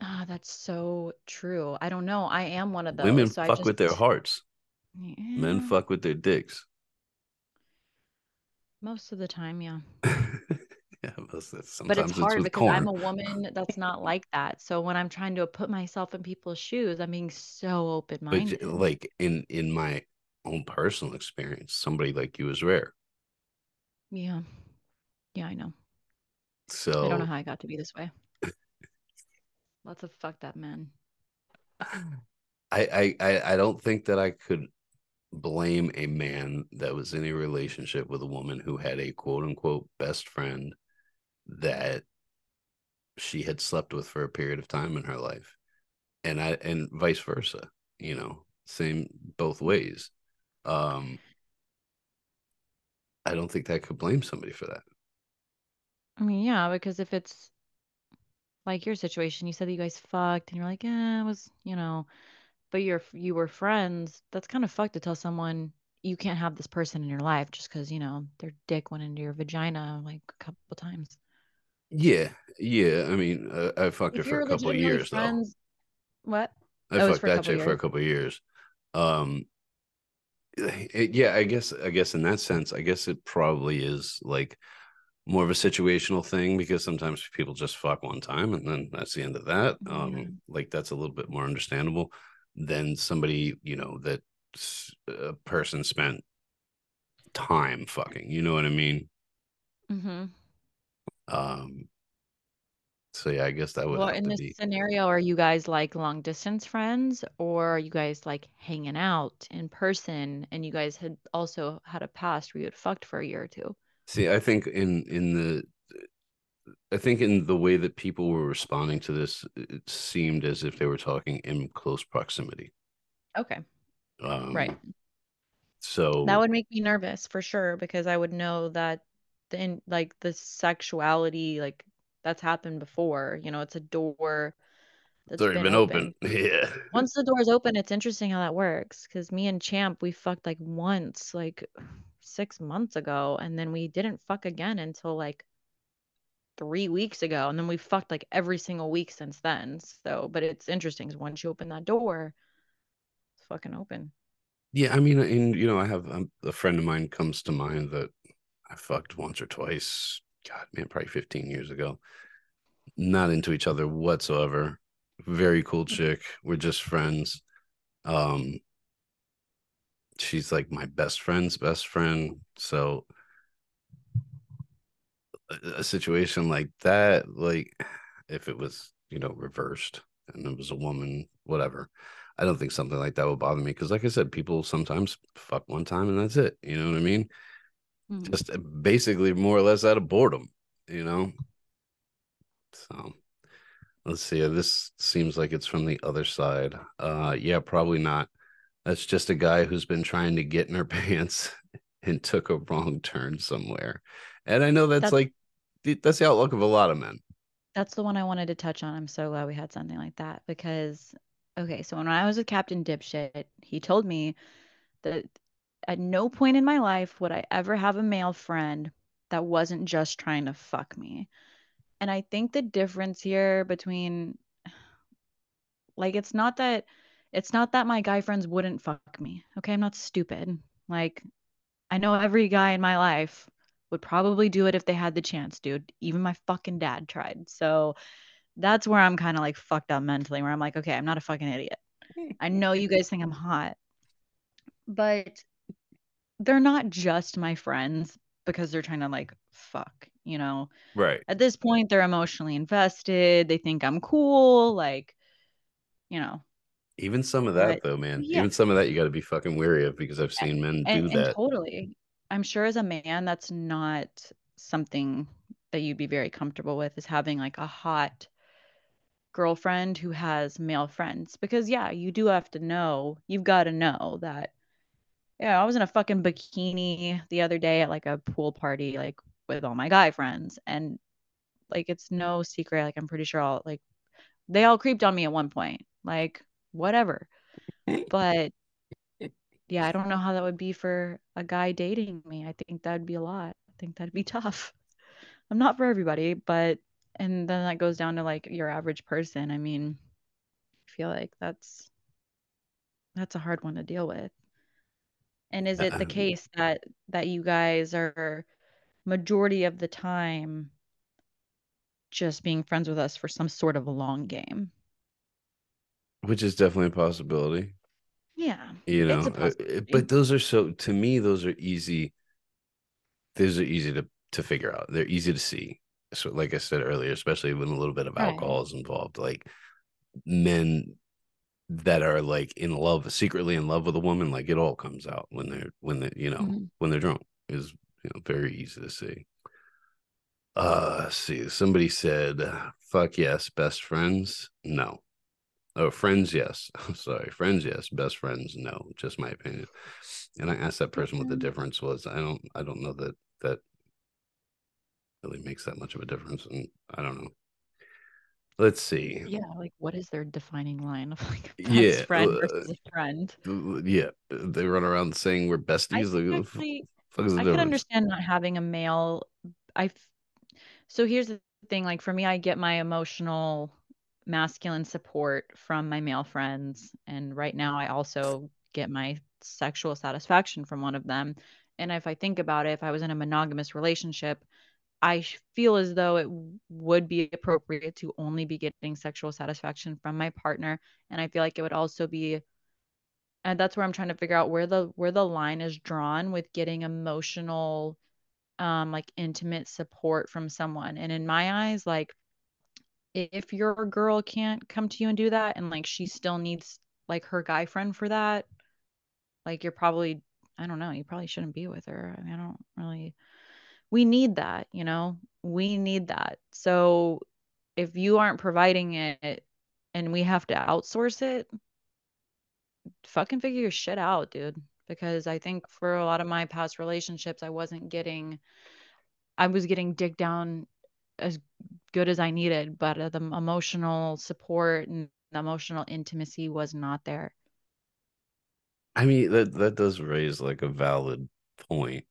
Speaker 2: ah, that's so true. I don't know. I am one of those. Women. So I
Speaker 1: fuck with their
Speaker 2: just,
Speaker 1: hearts. Men fuck with their dicks.
Speaker 2: most of the time, yeah.
Speaker 1: yeah,
Speaker 2: But it's
Speaker 1: it's
Speaker 2: hard
Speaker 1: with
Speaker 2: because I'm a woman that's not like that. So when I'm trying to put myself in people's shoes, I'm being so open-minded.
Speaker 1: like in in my own personal experience, somebody like you is rare.
Speaker 2: Yeah. Yeah, I know. So I don't know how I got to be this way. Lots of fucked up men.
Speaker 1: I, I I I don't think that I could blame a man that was in a relationship with a woman who had a quote unquote best friend that she had slept with for a period of time in her life. And I and vice versa, you know, same both ways. Um I don't think that I could blame somebody for that.
Speaker 2: I mean, yeah, because if it's like your situation, you said that you guys fucked and you're like, yeah, it was, you know, but you're you were friends. That's kind of fucked to tell someone you can't have this person in your life just because, you know, their dick went into your vagina like a couple times.
Speaker 1: Yeah, yeah. I mean, uh, I fucked her for a couple of years though.
Speaker 2: what?
Speaker 1: I
Speaker 2: Oh,
Speaker 1: fucked that chick for a couple of years. Um, it- yeah, I guess, I guess in that sense, I guess it probably is like more of a situational thing because sometimes people just fuck one time and then that's the end of that. Um,
Speaker 2: Yeah.
Speaker 1: like that's a little bit more understandable than somebody, you know, that a person spent time fucking. You know what I mean?
Speaker 2: Mm-hmm.
Speaker 1: Um, so yeah, I guess that would
Speaker 2: Well, in this
Speaker 1: be.
Speaker 2: scenario, are you guys like long distance friends or are you guys like hanging out in person and you guys had also had a past where you had fucked for a year or two?
Speaker 1: See, I think in in the I think in the way that people were responding to this, it seemed as if they were talking in close proximity.
Speaker 2: Okay.
Speaker 1: Um,
Speaker 2: Right.
Speaker 1: So that
Speaker 2: would make me nervous for sure because I would know that the in, like the sexuality like that's happened before. You know, it's a door that's
Speaker 1: already
Speaker 2: been
Speaker 1: open.
Speaker 2: open.
Speaker 1: Yeah.
Speaker 2: Once the door's open, it's interesting how that works because me and Champ, we fucked like once, like six months ago, and then we didn't fuck again until like three weeks ago. And then we fucked like every single week since then. So, but it's interesting 'cause once you open that door, it's fucking open.
Speaker 1: Yeah. I mean, and you know, I have um, a friend of mine comes to mind that I fucked once or twice. God, man, probably 15 years ago. Not into each other whatsoever. Very cool chick. We're just friends. Um, she's like my best friend's best friend. So a, situation like that, like if it was, you know, reversed and it was a woman, whatever. I don't think something like that would bother me because, like I said, people sometimes fuck one time and that's it. You know what I mean?
Speaker 2: Mhm.
Speaker 1: Just basically more or less out of boredom, you know? So let's see. This seems like it's from the other side. Uh, yeah, probably not. That's just a guy who's been trying to get in her pants and took a wrong turn somewhere. And I know that's
Speaker 2: That's
Speaker 1: like, that's the outlook of a lot of men.
Speaker 2: that's the one I wanted to touch on. I'm so glad we had something like that because okay, so when I was with Captain Dipshit, he told me that at no point in my life would I ever have a male friend that wasn't just trying to fuck me. And I think the difference here between like it's not that it's not that my guy friends wouldn't fuck me. Okay, I'm not stupid. Like I know every guy in my life would probably do it if they had the chance, dude. Even my fucking dad tried. So that's where I'm kind of like fucked up mentally, where I'm like, okay, I'm not a fucking idiot. I know you guys think I'm hot, but they're not just my friends because they're trying to like fuck, you know?
Speaker 1: Right.
Speaker 2: At this point, they're emotionally invested. They think I'm cool, like, you know.
Speaker 1: Even some of that
Speaker 2: But
Speaker 1: though, man.
Speaker 2: yeah,
Speaker 1: Even some of that you got to be fucking wary of because I've seen men
Speaker 2: and
Speaker 1: do
Speaker 2: and
Speaker 1: that.
Speaker 2: totally. I'm sure as a man, that's not something that you'd be very comfortable with is having like a hot girlfriend who has male friends. Because yeah, you do have to know, you've got to know that Yeah, I was in a fucking bikini the other day at like a pool party, like with all my guy friends. And like it's no secret. Like I'm pretty sure all like they all creeped on me at one point. Like, whatever. But yeah, I don't know how that would be for a guy dating me. I think that'd be a lot. I think that'd be tough. I'm not for everybody, but and then that goes down to like your average person. I mean, I feel like that's that's a hard one to deal with. And is it the case that that you guys are majority of the time just being friends with us for some sort of a long game?
Speaker 1: which is definitely a possibility.
Speaker 2: Yeah,
Speaker 1: You know, uh, uh, but those are so to me, those are easy. Those are easy to to figure out. They're easy to see. So, like I said earlier, especially when a little bit of
Speaker 2: Right.
Speaker 1: alcohol is involved, like men that are like in love, secretly in love with a woman, like it all comes out when they're when they you know
Speaker 2: Mhm.
Speaker 1: when they're drunk is you know very easy to see. Uh, see, somebody said, "Fuck yes, best friends." No. Oh, friends, yes. I'm sorry, friends, yes. Best friends, no. Just my opinion. And I asked that person what the difference was. I don't. I don't know that that really makes that much of a difference. And I don't know. Let's see.
Speaker 2: Yeah, like what is their defining line of like best
Speaker 1: Yeah,
Speaker 2: friend
Speaker 1: uh,
Speaker 2: versus a friend?
Speaker 1: yeah. They run around saying we're besties.
Speaker 2: think
Speaker 1: Like,
Speaker 2: actually
Speaker 1: fuck is the
Speaker 2: I could
Speaker 1: difference?
Speaker 2: understand not having a male. I so here's the thing, like for me, I get my emotional masculine support from my male friends, and right now I also get my sexual satisfaction from one of them. And if I think about it, if I was in a monogamous relationship, I feel as though it would be appropriate to only be getting sexual satisfaction from my partner, and I feel like it would also be and that's where I'm trying to figure out where the where the line is drawn with getting emotional um like intimate support from someone. And in my eyes, like if your girl can't come to you and do that and like she still needs like her guy friend for that, like you're probably I don't know, you probably shouldn't be with her. I mean, I don't really we need that, you know? We need that. So if you aren't providing it and we have to outsource it, fucking figure your shit out, dude. Because I think for a lot of my past relationships, I wasn't getting, I was getting digged down as good as I needed, but the emotional support and the emotional intimacy was not there.
Speaker 1: I mean, that that does raise like a valid point.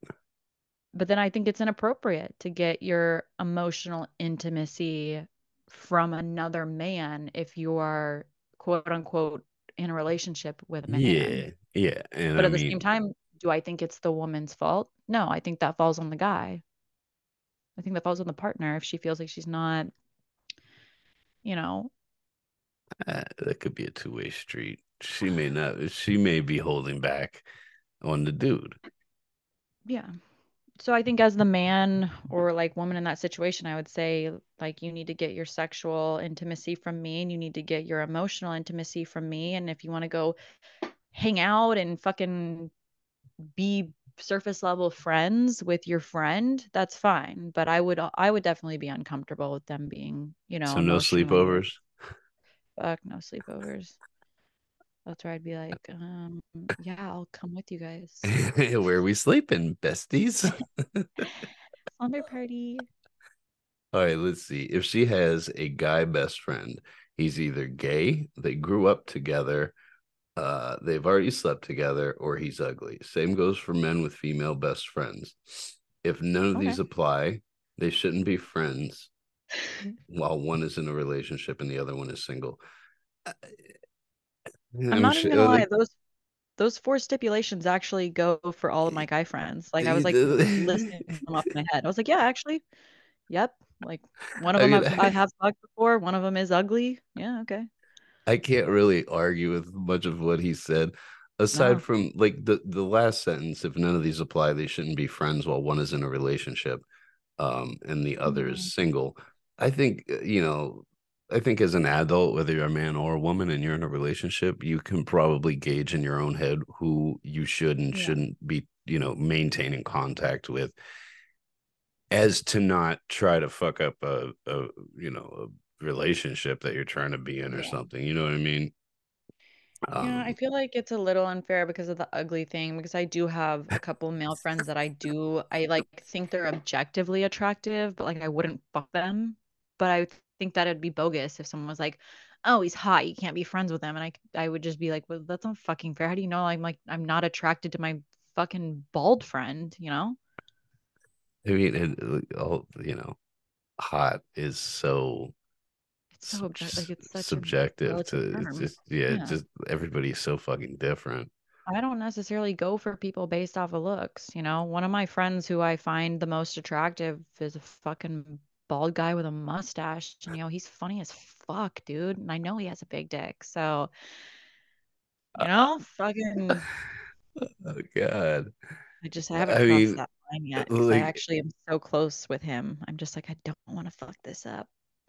Speaker 2: But then I think it's inappropriate to get your emotional intimacy from another man if you are quote unquote in a relationship with a man.
Speaker 1: Yeah, yeah, and
Speaker 2: But
Speaker 1: I
Speaker 2: at the same time, do I think it's the woman's fault? No, I think that falls on the guy. I think that falls on the partner if she feels like she's not, you know,
Speaker 1: uh, that could be a two way street. She may not. She may be holding back on the dude.
Speaker 2: yeah. So I think as the man or like woman in that situation, I would say like you need to get your sexual intimacy from me and you need to get your emotional intimacy from me. And if you want to go hang out and fucking be surface level friends with your friend, that's fine. But I would I would definitely be uncomfortable with them being, you know,
Speaker 1: So no sleepovers.
Speaker 2: fuck no sleepovers. That's where I'd be like, um, yeah, I'll come with you guys.
Speaker 1: Where are we sleeping, besties?
Speaker 2: Slumber party.
Speaker 1: All right, let's see. If she has a guy best friend, he's either gay, they grew up together, uh, they've already slept together, or he's ugly. Same goes for men with female best friends. If none of
Speaker 2: Okay.
Speaker 1: these apply, they shouldn't be friends while one is in a relationship and the other one is single. I-
Speaker 2: I'm not even
Speaker 1: sure,
Speaker 2: gonna lie, those those four stipulations actually go for all of my guy friends. Like I was like listing them off my head. I was like, yeah, actually, yep. Like one of
Speaker 1: I
Speaker 2: them
Speaker 1: mean,
Speaker 2: I've I
Speaker 1: I,
Speaker 2: have fucked before. One of them is ugly. Yeah, okay.
Speaker 1: I can't really argue with much of what he said, aside
Speaker 2: No.
Speaker 1: from like the the last sentence. If none of these apply, they shouldn't be friends while one is in a relationship, um, and the other is
Speaker 2: Mhm.
Speaker 1: single. I think uh, you know. I think as an adult, whether you're a man or a woman and you're in a relationship, you can probably gauge in your own head who you should and
Speaker 2: Yeah.
Speaker 1: shouldn't be, you know, maintaining contact with as to not try to fuck up a, a you know, a relationship that you're trying to be in or
Speaker 2: Yeah.
Speaker 1: something. You know what I mean?
Speaker 2: Yeah, I
Speaker 1: Um,
Speaker 2: feel like it's a little unfair because of the ugly thing, because I do have a couple male friends that I do I like think they're objectively attractive, but like I wouldn't fuck them. But I think that it'd be bogus if someone was like, "Oh, he's hot, you can't be friends with him." And I I would just be like, "Well, that's not fucking fair. How do you know I'm like I'm not attracted to my fucking bald friend, you know?"
Speaker 1: I mean, it, all you know, hot is so
Speaker 2: It's so object- like it's such
Speaker 1: subjective to it's just yeah,
Speaker 2: Yeah.
Speaker 1: just everybody's so fucking different.
Speaker 2: I don't necessarily go for people based off of looks, you know. One of my friends who I find the most attractive is a fucking bald guy with a mustache, and you know, he's funny as fuck, dude. And I know he has a big dick. So, you know, fucking
Speaker 1: Oh god.
Speaker 2: I just haven't
Speaker 1: I
Speaker 2: crossed
Speaker 1: mean,
Speaker 2: that line yet because I actually am so close with him. I'm just like I don't want to fuck this up.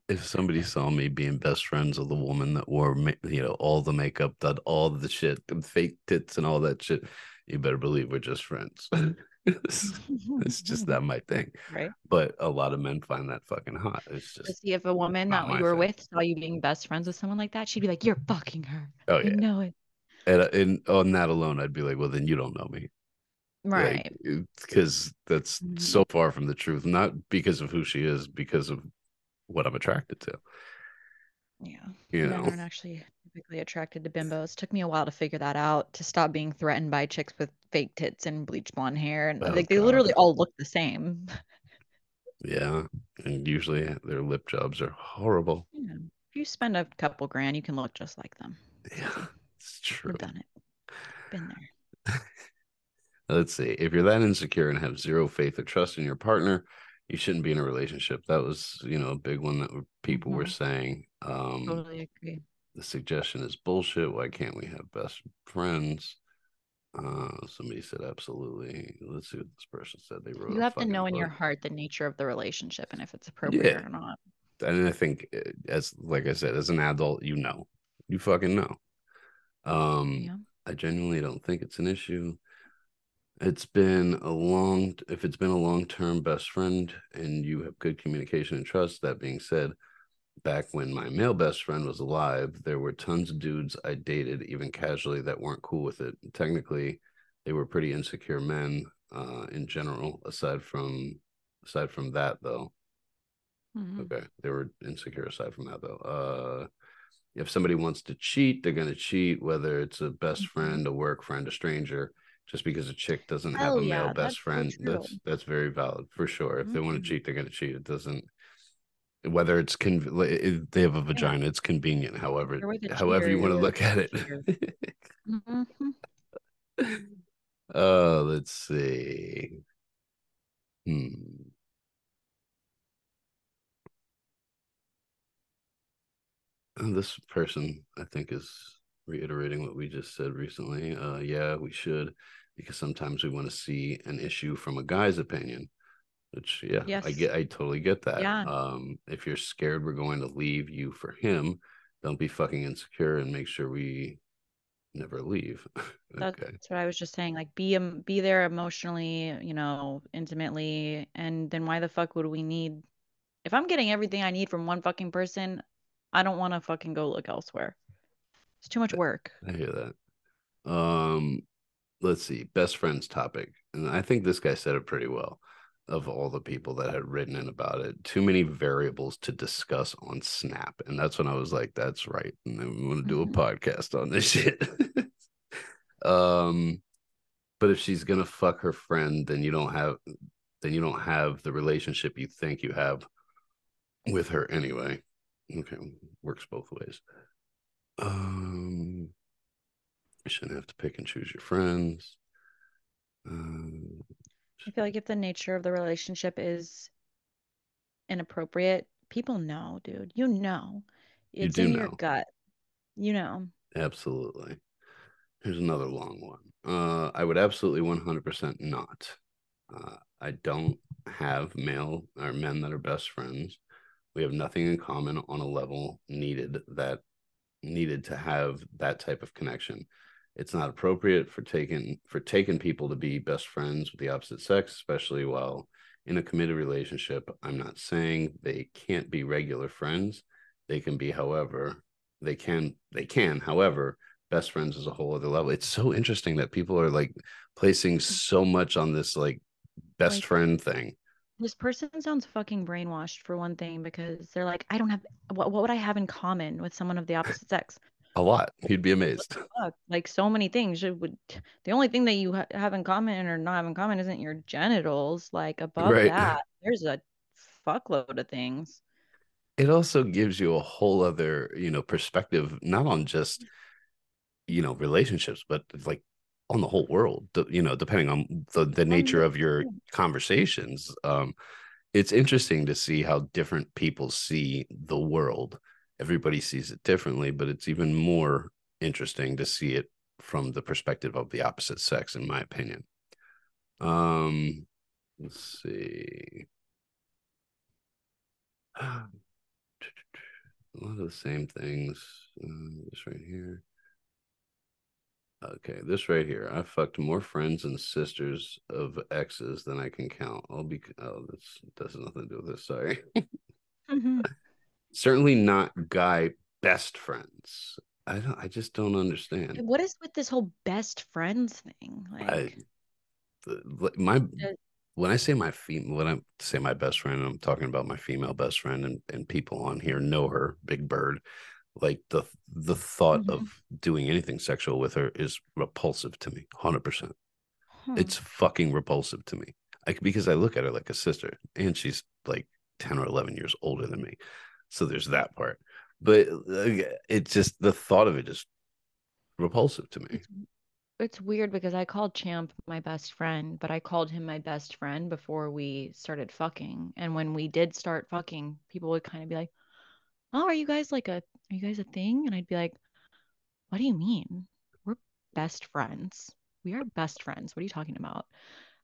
Speaker 1: if somebody saw me being best friends with a woman that wore you know all the makeup, that all the shit, fake tits and all that shit, you better believe we're just friends. it's, just not my thing.
Speaker 2: right.
Speaker 1: But a lot of men find that fucking hot. It's
Speaker 2: To
Speaker 1: just
Speaker 2: see if a woman that you were
Speaker 1: thing.
Speaker 2: with saw you being best friends with someone like that, she'd be like, "You're fucking her.
Speaker 1: oh yeah.
Speaker 2: know it."
Speaker 1: And, and on that alone, I'd be like, well, then you don't know me.
Speaker 2: Right.
Speaker 1: because that's
Speaker 2: Mhm.
Speaker 1: so far from the truth. Not because of who she is, because of what I'm attracted to.
Speaker 2: Yeah.
Speaker 1: You
Speaker 2: Men
Speaker 1: know,
Speaker 2: aren't actually typically attracted to bimbos. Took me a while to figure that out, to stop being threatened by chicks with fake tits and bleached blonde hair. And
Speaker 1: Oh,
Speaker 2: like they
Speaker 1: God.
Speaker 2: literally all look the same.
Speaker 1: yeah. And usually their lip jobs are horrible.
Speaker 2: Yeah. If you spend a couple grand, you can look just like them.
Speaker 1: Yeah, it's true.
Speaker 2: I've done it. Been there.
Speaker 1: Let's see. If you're that insecure and have zero faith or trust in your partner, you shouldn't be in a relationship. That was, you know, a big one that people were
Speaker 2: Mhm.
Speaker 1: saying. Um,
Speaker 2: Totally agree.
Speaker 1: The suggestion is bullshit. Why can't we have best friends? Uh, somebody said absolutely. Let's see what this person said. They wrote.
Speaker 2: You have to know in your heart the nature of the relationship and if it's appropriate
Speaker 1: Yeah.
Speaker 2: or not.
Speaker 1: and I think uh, as like I said, as an adult, you know, you fucking know. Um,
Speaker 2: Yeah.
Speaker 1: I genuinely don't think it's an issue. It's been a long, if it's been a long term best friend and you have good communication and trust. That being said, back when my male best friend was alive, there were tons of dudes I dated, even casually, that weren't cool with it. Technically, they were pretty insecure men uh, in general. Aside from, aside from that, though,
Speaker 2: Mhm.
Speaker 1: Okay. They were insecure aside from that though. Uh if somebody wants to cheat, they're gonna cheat, whether it's a best
Speaker 2: Mhm.
Speaker 1: friend, a work friend, a stranger. Just because a chick doesn't have a male
Speaker 2: yeah,
Speaker 1: best
Speaker 2: that's so
Speaker 1: friend, that's that's very valid for sure. If they want to cheat, they're gonna cheat. It doesn't whether it's con it, they have a vagina, it's convenient. However,
Speaker 2: You're with a
Speaker 1: however you want to look at it.
Speaker 2: Mhm.
Speaker 1: uh, let's see. Hmm. This person, I think, is reiterating what we just said recently. Uh, yeah, we should, because sometimes we want to see an issue from a guy's opinion. Which, yeah, I get, I totally get that.
Speaker 2: Yeah.
Speaker 1: Um, if you're scared we're going to leave you for him, don't be fucking insecure and make sure we never leave.
Speaker 2: That's
Speaker 1: okay.
Speaker 2: what I was just saying. Like, be um, be there emotionally, you know, intimately, and then why the fuck would we need? If I'm getting everything I need from one fucking person, I don't want to fucking go look elsewhere. It's too much work.
Speaker 1: I hear that. Um, let's see, best friends topic, and I think this guy said it pretty well. Of all the people that had written in about it, too many variables to discuss on Snap, and that's when I was like, "That's right," and then we want to do a
Speaker 2: Mhm.
Speaker 1: podcast on this shit. um, but if she's gonna fuck her friend, then you don't have, then you don't have the relationship you think you have with her anyway. Okay, works both ways. Um, you shouldn't have to pick and choose your friends. Um,
Speaker 2: I feel like if the nature of the relationship is inappropriate, people know, dude. You know.
Speaker 1: You
Speaker 2: It's
Speaker 1: do
Speaker 2: in your gut. You know.
Speaker 1: absolutely. Here's another long one. Uh, I would absolutely 100% not. Uh, I don't have male or men that are best friends. We have nothing in common on a level needed that needed to have that type of connection. It's not appropriate for taking for taking people to be best friends with the opposite sex, especially while in a committed relationship. I'm not saying they can't be regular friends. They can be, however, they can they can, however, best friends is a whole other level. It's so interesting that people are like placing mm. so much on this like best
Speaker 2: Like-
Speaker 1: friend thing.
Speaker 2: This person sounds fucking brainwashed for one thing because they're like, I don't have what what would I have in common with someone of the opposite sex?
Speaker 1: A lot. You'd be amazed.
Speaker 2: Like so many things. It would the only thing that you ha- have in common or not have in common isn't your genitals. Like above
Speaker 1: Right.
Speaker 2: that, there's a fuckload of things.
Speaker 1: It also gives you a whole other, you know, perspective, not on just, you know, relationships, but like on the whole world, you know, depending on the, the nature of your conversations. Um, it's interesting to see how different people see the world. Everybody sees it differently, but it's even more interesting to see it from the perspective of the opposite sex, in my opinion. Um, let's see. A lot of the same things. Uh, this right here. Okay, this right here. I fucked more friends and sisters of exes than I can count. I'll be. Oh, this does nothing to do with this. Sorry.
Speaker 2: Mhm.
Speaker 1: Certainly not guy best friends. I don't. I just don't understand.
Speaker 2: What is with this whole best friends thing? Like,
Speaker 1: I, my when I say my female, when I say my best friend, I'm talking about my female best friend, and and people on here know her, Big Bird. Like the the thought
Speaker 2: Mhm.
Speaker 1: of doing anything sexual with her is repulsive to me, hundred percent.
Speaker 2: huh.
Speaker 1: It's fucking repulsive to me. Like because I look at her like a sister, and she's like ten or eleven years older than me, so there's that part. But it's just the thought of it is repulsive to me.
Speaker 2: It's, it's weird because I called Champ my best friend, but I called him my best friend before we started fucking. And when we did start fucking, people would kind of be like, "Oh, are you guys like a are you guys a thing?" And I'd be like, "What do you mean? We're best friends. We are best friends. What are you talking about?"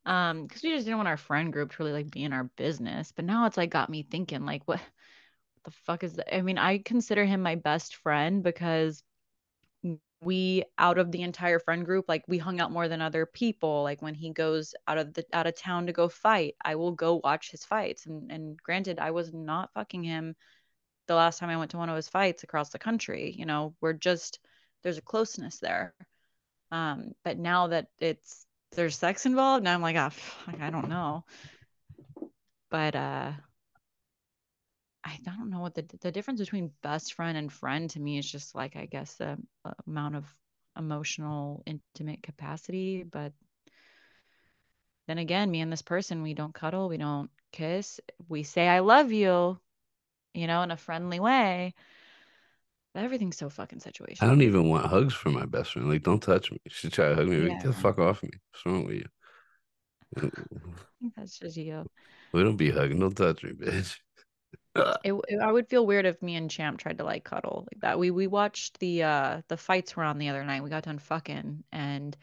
Speaker 2: Um, because we just didn't want our friend group to really like be in our business. But now it's like got me thinking, like, what the fuck is that? I mean, I consider him my best friend because we out of the entire friend group like we hung out more than other people. Like when he goes out of the out of town to go fight i will go watch his fights. And and granted i was not fucking him the last time i went to one of his fights across the country you know we're just there's a closeness there. Um but now that it's there's sex involved now i'm like ah fuck, i don't know. But uh I don't know what the the difference between best friend and friend to me is just like I guess the uh, amount of emotional intimate capacity but then again me and this person we don't cuddle we don't kiss we say I love you you know in a friendly way but everything's so fucking situational
Speaker 1: I don't even want hugs from my best friend. Like, don't touch me. She tried to hug me.
Speaker 2: Yeah.
Speaker 1: Get the fuck off me. What's wrong with you?
Speaker 2: I think that's just you
Speaker 1: We don't be hugging. Don't touch me, bitch.
Speaker 2: It, it- I would feel weird if me and Champ tried to like cuddle like that. We we watched the uh the fights were on the other night. We got done fucking and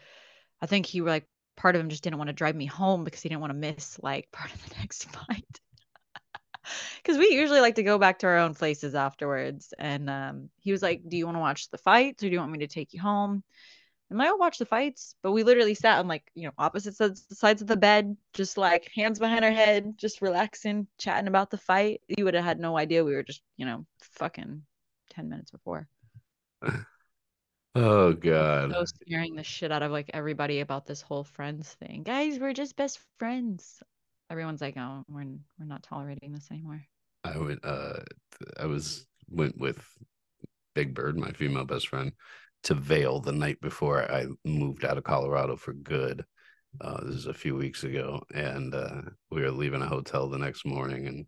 Speaker 2: I think he like part of him just didn't want to drive me home because he didn't want to miss like part of the next fight. Because we usually like to go back to our own places afterwards. And um, he was like, Do you want to watch the fights or do you want me to take you home? I'm I'll watch the fights. But we literally sat on like, you know, opposite sides, sides of the bed, just like hands behind our head, just relaxing, chatting about the fight. You would have had no idea we were just, you know, fucking 10 minutes before.
Speaker 1: Oh god.
Speaker 2: So scaring the shit out of like everybody about this whole friends thing. Guys, we're just best friends. Everyone's like, oh, we're we're not tolerating this anymore.
Speaker 1: I went uh I was went with Big Bird, my female best friend, to Vail the night before I moved out of Colorado for good. Uh, this is a few weeks ago, and uh, we were leaving a hotel the next morning, and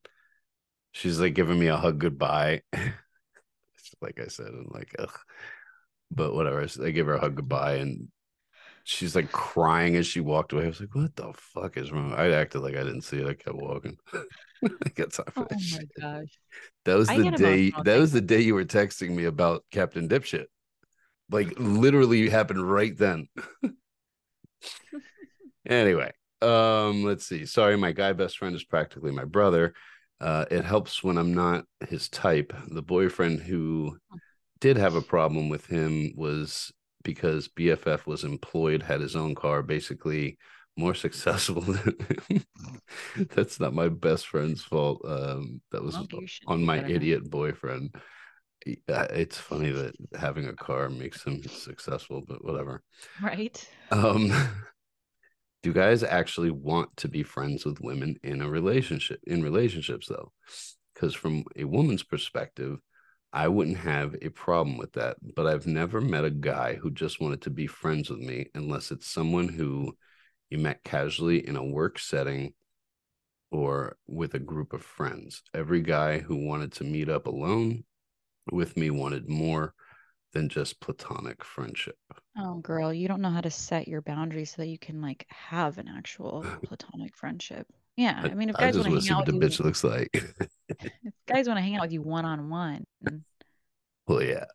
Speaker 1: she's like giving me a hug goodbye. like I said, I'm like, ugh. But whatever. So I give her a hug goodbye, and she's like crying as she walked away. I was like, what the fuck is wrong? I acted like I didn't see it. I kept walking. I got time for
Speaker 2: Oh
Speaker 1: that
Speaker 2: my
Speaker 1: shit.
Speaker 2: gosh.
Speaker 1: That was
Speaker 2: I
Speaker 1: the day. That was the day you were texting me about Captain Dipshit. Like literally happened right then. anyway, um, let's see. Sorry, my guy best friend is practically my brother. Uh, it helps when I'm not his type. The boyfriend who did have a problem with him was because BFF was employed, had his own car, basically more successful than him. That's not my best friend's fault. Um, that was
Speaker 2: Well,
Speaker 1: on my idiot boyfriend. Yeah, It's funny that having a car makes him successful, but whatever.
Speaker 2: Right?
Speaker 1: Um, do guys actually want to be friends with women in a relationship? In relationships, though, because from a woman's perspective, I wouldn't have a problem with that. But I've never met a guy who just wanted to be friends with me unless it's someone who you met casually in a work setting or with a group of friends. Every guy who wanted to meet up alone with me wanted more than just platonic friendship.
Speaker 2: Oh, girl, you don't know how to set your boundaries so that you can like have an actual platonic friendship. Yeah, I,
Speaker 1: I,
Speaker 2: mean, if guys want to hang out
Speaker 1: what
Speaker 2: with
Speaker 1: the
Speaker 2: you,
Speaker 1: bitch looks like.
Speaker 2: if guys want to hang out with you one on one,
Speaker 1: well, yeah.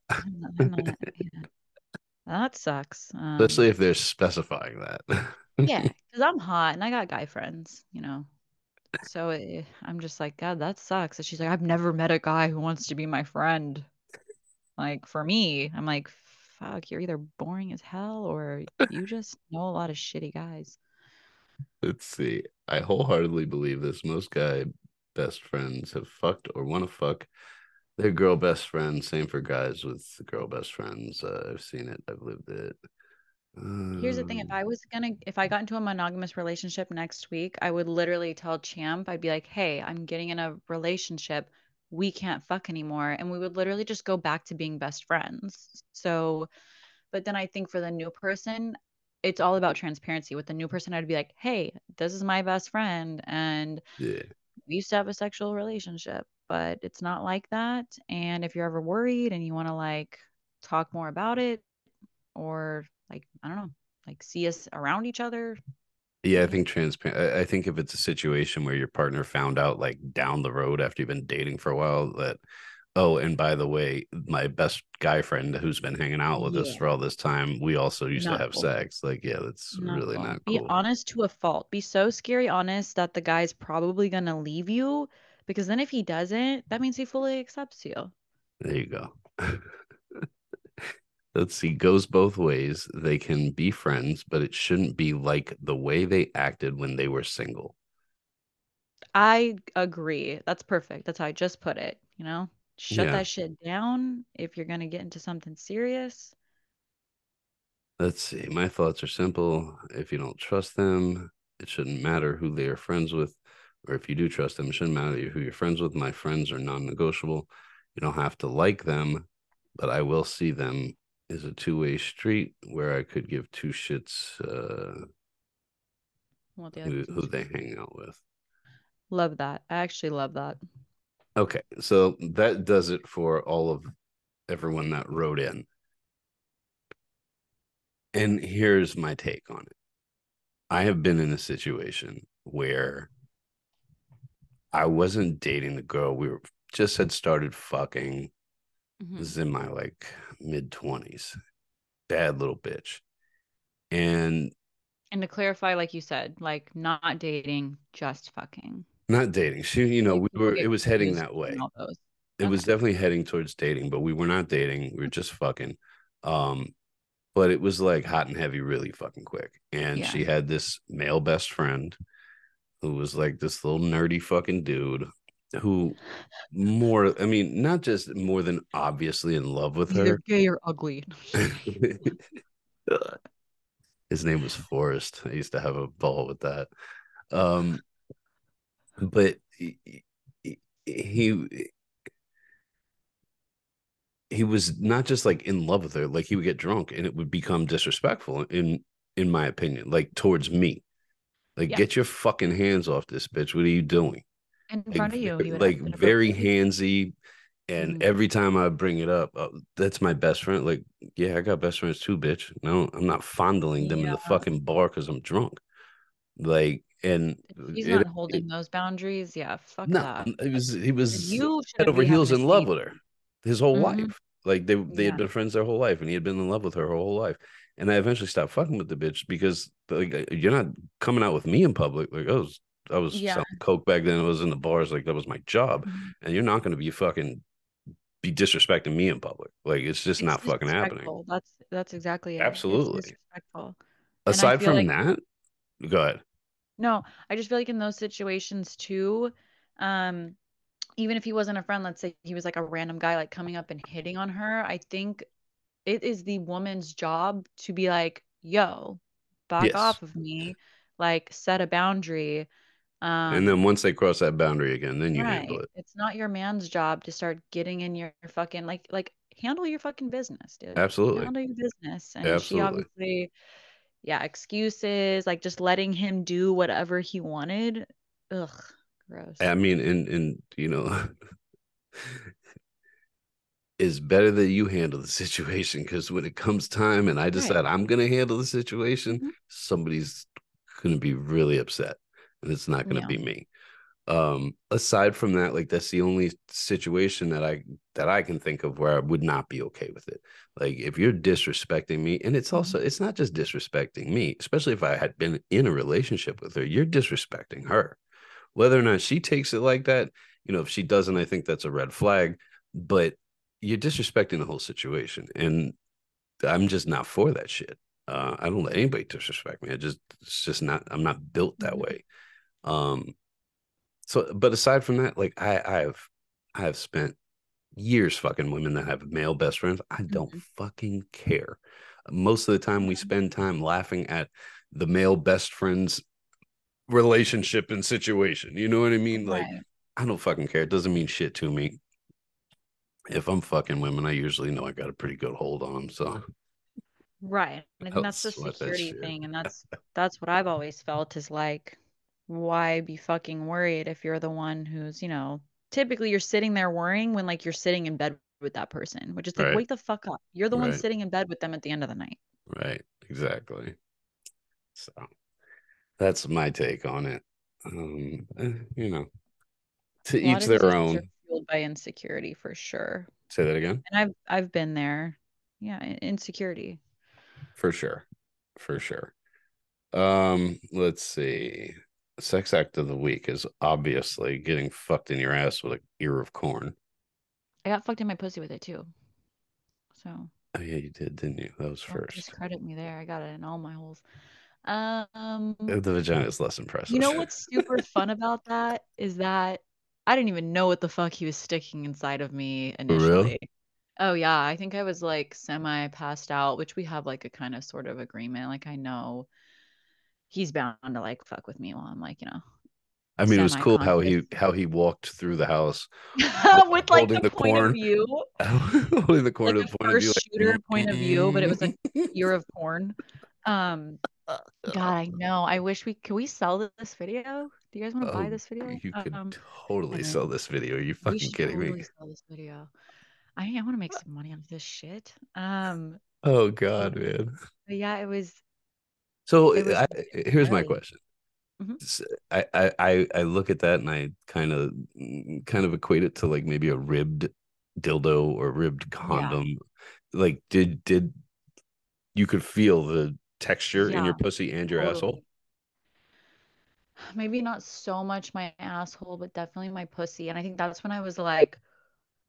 Speaker 2: that sucks. Um,
Speaker 1: Especially if they're specifying that.
Speaker 2: yeah, because I'm hot and I got guy friends, you know. So it, I'm just like, God, that sucks. And she's like, I've never met a guy who wants to be my friend. Like for me, I'm like, fuck, you're either boring as hell or you just know a lot of shitty guys.
Speaker 1: Let's see. I wholeheartedly believe this. Most guy best friends have fucked or want to fuck their girl best friend. Same for guys with girl best friends. Uh, I've seen it. I've lived it.
Speaker 2: Here's the thing, if
Speaker 1: Um,
Speaker 2: I was gonna if I got into a monogamous relationship next week, I would literally tell Champ, I'd be like, "Hey, I'm getting in a relationship. We can't fuck anymore." And we would literally just go back to being best friends. So, but then I think for the new person, it's all about transparency. With the new person, I'd be like, "Hey, this is my best friend and
Speaker 1: yeah.
Speaker 2: we used to have a sexual relationship, but it's not like that. And if you're ever worried and you want to like talk more about it or like I don't know, like see us around each other.
Speaker 1: Yeah, I think transparent. I think if it's a situation where your partner found out like down the road after you've been dating for a while that, oh, and by the way, my best guy friend who's been hanging out with us for all this time, we also used to have
Speaker 2: cool.
Speaker 1: sex. Like, yeah, that's
Speaker 2: Not
Speaker 1: really
Speaker 2: cool.
Speaker 1: not
Speaker 2: Be honest to a fault. Be so scary honest that the guy's probably gonna leave you because then if he doesn't, that means he fully accepts you.
Speaker 1: There you go. Let's see, goes both ways. They can be friends, but it shouldn't be like the way they acted when they were single.
Speaker 2: I agree. That's perfect. That's how I just put it, you know? Shut
Speaker 1: Yeah.
Speaker 2: that shit down if you're gonna get into something serious.
Speaker 1: Let's see. My thoughts are simple. If you don't trust them, it shouldn't matter who they are friends with. Or if you do trust them, it shouldn't matter who you're friends with. My friends are non negotiable. You don't have to like them, but I will see them as a two way street where I could give two shits uh,
Speaker 2: What the other
Speaker 1: who, who they hang out with.
Speaker 2: Love that. I actually love that.
Speaker 1: Okay. So that does it for all of everyone that wrote in. And here's my take on it. I have been in a situation where I wasn't dating the girl. We were just had started fucking.
Speaker 2: Mhm.
Speaker 1: This is in my like mid twenties. Bad little bitch. And
Speaker 2: And to clarify, like you said, like not dating, just fucking.
Speaker 1: not dating. She, you know, we were it was heading that way. It was definitely heading towards dating, but we were not dating. We were just fucking. Um, but it was like hot and heavy really fucking quick. And
Speaker 2: Yeah.
Speaker 1: she had this male best friend who was like this little nerdy fucking dude who more I mean, not just more than obviously in love with
Speaker 2: Either
Speaker 1: her.
Speaker 2: gay or ugly.
Speaker 1: His name was Forrest. I used to have a ball with that. Um, but he, he he was not just like in love with her, like he would get drunk and it would become disrespectful in in my opinion, like towards me. Like,
Speaker 2: Yeah.
Speaker 1: get your fucking hands off this bitch. What are you doing?
Speaker 2: In
Speaker 1: Like,
Speaker 2: front of you, would
Speaker 1: like very handsy. And
Speaker 2: Mhm.
Speaker 1: every time I bring it up, uh, that's my best friend. Like, yeah, I got best friends too, bitch. No, I'm not fondling them in the fucking bar because I'm drunk. Like, and
Speaker 2: If he's
Speaker 1: it,
Speaker 2: not
Speaker 1: it
Speaker 2: holding those boundaries, yeah, fuck
Speaker 1: no,
Speaker 2: that.
Speaker 1: he was he was
Speaker 2: You
Speaker 1: head over heels in love with her his whole
Speaker 2: Mhm.
Speaker 1: life. Like they they had been friends their whole life, and he had been in love with her her whole life. And I eventually stopped fucking with the bitch because like you're not coming out with me in public. Like was I was
Speaker 2: Yeah.
Speaker 1: selling coke back then. I was in the bars. Like that was my job.
Speaker 2: Mhm.
Speaker 1: And you're not going to be fucking be disrespecting me in public. Like it's just
Speaker 2: It's
Speaker 1: not fucking happening.
Speaker 2: That's that's exactly it.
Speaker 1: Absolutely. Aside from
Speaker 2: like
Speaker 1: that, go ahead.
Speaker 2: no, I just feel like in those situations too, um, even if he wasn't a friend, let's say he was like a random guy like coming up and hitting on her, I think it is the woman's job to be like, yo, back
Speaker 1: Yes.
Speaker 2: off of me, like set a boundary. Um,
Speaker 1: and then once they cross that boundary again, then you
Speaker 2: right.
Speaker 1: handle it.
Speaker 2: It's not your man's job to start getting in your fucking like like handle your fucking business, dude.
Speaker 1: Absolutely.
Speaker 2: Handle your business. And
Speaker 1: Absolutely.
Speaker 2: she obviously yeah, excuses, like just letting him do whatever he wanted. Ugh, gross.
Speaker 1: I mean, and and you know, it's better that you handle the situation because when it comes time and I decide
Speaker 2: Right.
Speaker 1: I'm gonna handle the situation,
Speaker 2: Mhm.
Speaker 1: somebody's gonna be really upset, and it's not gonna
Speaker 2: Yeah.
Speaker 1: be me. Um, aside from that, like that's the only situation that I that I can think of where I would not be okay with it. Like if you're disrespecting me, and it's also it's not just disrespecting me, especially if I had been in a relationship with her, you're disrespecting her. Whether or not she takes it like that, you know, if she doesn't, I think that's a red flag. But you're disrespecting the whole situation, and I'm just not for that shit. Uh, I don't let anybody disrespect me. I just it's just not. I'm not built that
Speaker 2: Mhm.
Speaker 1: way. Um, so, but aside from that, like I, I've, I've spent years fucking women that have male best friends. I don't
Speaker 2: Mhm.
Speaker 1: fucking care. Most of the time, we spend time laughing at the male best friends relationship and situation. You know what I mean? Like,
Speaker 2: Right.
Speaker 1: I don't fucking care. It doesn't mean shit to me. If I'm fucking women, I usually know I got a pretty good hold on them. So
Speaker 2: Right. And that's the
Speaker 1: don't that
Speaker 2: security thing. And that's that's what I've always felt is like, why be fucking worried if you're the one who's, you know, typically you're sitting there worrying when like you're sitting in bed with that person, which is like,
Speaker 1: Right.
Speaker 2: wake the fuck up. You're the one sitting in bed with them at the end of the night.
Speaker 1: Right. Exactly. So that's my take on it. Um, eh, you know, to each their own.
Speaker 2: fueled by insecurity for sure.
Speaker 1: Say that again.
Speaker 2: And I've I've been there. Yeah, insecurity.
Speaker 1: For sure. For sure. Um, let's see. Sex act of the week is obviously getting fucked in your ass with an ear of corn.
Speaker 2: I got fucked in my pussy with it too. So
Speaker 1: Oh yeah, you did, didn't you? That was
Speaker 2: don't
Speaker 1: first.
Speaker 2: discredit me there. I got it in all my holes. Um
Speaker 1: The vagina is less impressive.
Speaker 2: You know what's super fun about that is that I didn't even know what the fuck he was sticking inside of me initially. Oh yeah, I think I was like semi passed out, which we have like a kind of sort of agreement. Like I know he's bound to like fuck with me while I'm like, you know,
Speaker 1: I mean, it was cool how he how he walked through the house
Speaker 2: with like the,
Speaker 1: the
Speaker 2: point
Speaker 1: corn.
Speaker 2: of view,
Speaker 1: holding the corn
Speaker 2: like
Speaker 1: the point of view.
Speaker 2: first
Speaker 1: Like,
Speaker 2: shooter point of view, but it was like
Speaker 1: "Mm."
Speaker 2: ear of corn. Um, God, I know. I wish we could we sell this video? Do you guys want to buy
Speaker 1: Oh,
Speaker 2: this video?
Speaker 1: you could
Speaker 2: Um,
Speaker 1: totally sell this video. Are you fucking kidding me?
Speaker 2: sell this video. I I want to make some money on this shit. Um,
Speaker 1: Oh God, man.
Speaker 2: but yeah, it was
Speaker 1: So
Speaker 2: was
Speaker 1: I, here's my
Speaker 2: gnarly.
Speaker 1: question.
Speaker 2: Mhm.
Speaker 1: S- I, I I look at that and I kind of kind of equate it to like maybe a ribbed dildo or ribbed
Speaker 2: Yeah,
Speaker 1: condom. Like did did you could feel the texture in your pussy and your asshole?
Speaker 2: Maybe not so much my asshole, but definitely my pussy. And I think that's when I was like,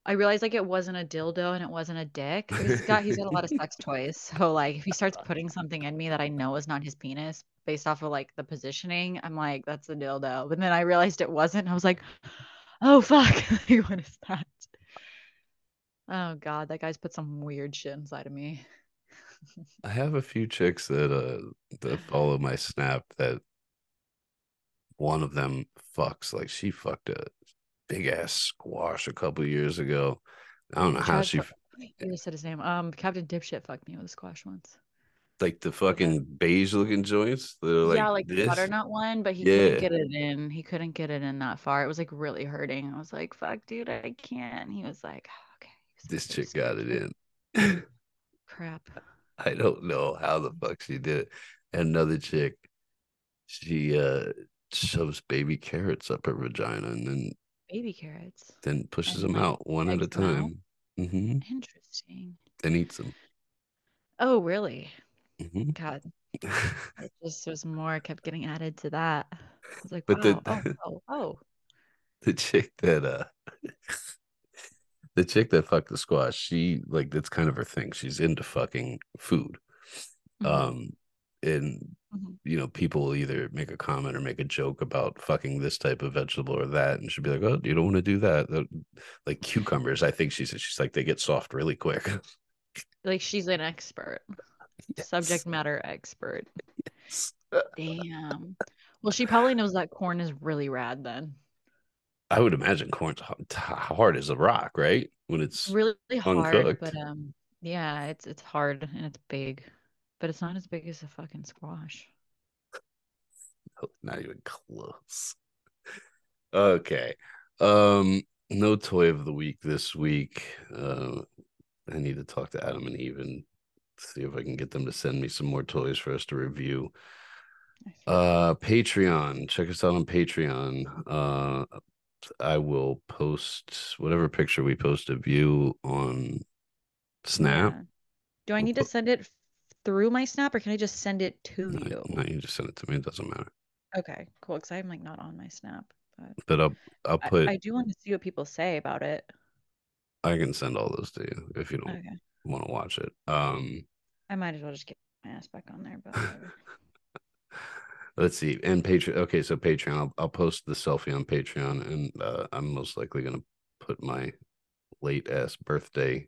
Speaker 2: I realized like it wasn't a dildo and it wasn't a dick he's got he's got a lot of sex toys. So like if he starts putting something in me that I know is not his penis based off of like the positioning, I'm like, that's a dildo. But then I realized it wasn't. I was like, oh fuck, Like, what is that? Oh god, that guy's put some weird shit inside of me.
Speaker 1: I have a few chicks that uh that follow my snap that one of them fucks like she fucked a big ass squash a couple years ago. I don't know how she
Speaker 2: you said his name. Um, Captain Dipshit fucked me with a squash once.
Speaker 1: like the fucking beige looking joints. They're like,
Speaker 2: yeah, like the
Speaker 1: this.
Speaker 2: butternut one, but he
Speaker 1: Yeah.
Speaker 2: couldn't get it in. He couldn't get it in that far. It was like really hurting. I was like, "Fuck, dude, I can't." He was like, "Oh, "Okay." He was
Speaker 1: This
Speaker 2: like,
Speaker 1: chick
Speaker 2: "There's
Speaker 1: got it in.
Speaker 2: Crap.
Speaker 1: I don't know how the fuck she did it. Another chick, she uh shoves baby carrots up her vagina and then
Speaker 2: Baby carrots.
Speaker 1: then pushes them out one at a
Speaker 2: eggs them out?
Speaker 1: time. hmm
Speaker 2: Interesting.
Speaker 1: Then eats them.
Speaker 2: Oh, really?
Speaker 1: hmm
Speaker 2: God, it just was more kept getting added to that. I was like,
Speaker 1: But
Speaker 2: "Wow,
Speaker 1: the
Speaker 2: oh, oh, oh."
Speaker 1: the chick that uh the chick that fucked the squash, she like that's kind of her thing. She's into fucking food.
Speaker 2: Mhm,
Speaker 1: Um and
Speaker 2: mhm.
Speaker 1: you know, people will either make a comment or make a joke about fucking this type of vegetable or that, and she'd be like, "Oh, you don't want to do that." That- Like cucumbers, I think she said she's like they get soft really quick.
Speaker 2: Like she's an expert,
Speaker 1: Yes.
Speaker 2: subject matter expert.
Speaker 1: Yes.
Speaker 2: Damn. Well, she probably knows that corn is really rad then.
Speaker 1: I would imagine corn's hard as a rock, right? When it's
Speaker 2: really hard,
Speaker 1: uncooked.
Speaker 2: but um, yeah, it's it's hard and it's big, but it's not as big as a fucking squash.
Speaker 1: Not even close. Okay. Um, no toy of the week this week. Uh, I need to talk to Adam and Eve and see if I can get them to send me some more toys for us to review. Uh, Patreon. Check us out on Patreon. Uh, I will post whatever picture we post of you on Snap. Yeah.
Speaker 2: Do I need to send it through my Snap or can I just send it to
Speaker 1: no,
Speaker 2: you?
Speaker 1: No, you just send it to me. It doesn't matter.
Speaker 2: Okay, cool. Because I'm like not on my Snap. But,
Speaker 1: but I'll I'll put.
Speaker 2: I, I, do want to see what people say about it.
Speaker 1: I can send all those to you if you don't okay. want to watch it. Um,
Speaker 2: I might as well just get my ass back on there, but.
Speaker 1: let's see and patreon okay so patreon I'll, I'll, post the selfie on patreon and uh, i'm most likely going to put my late ass birthday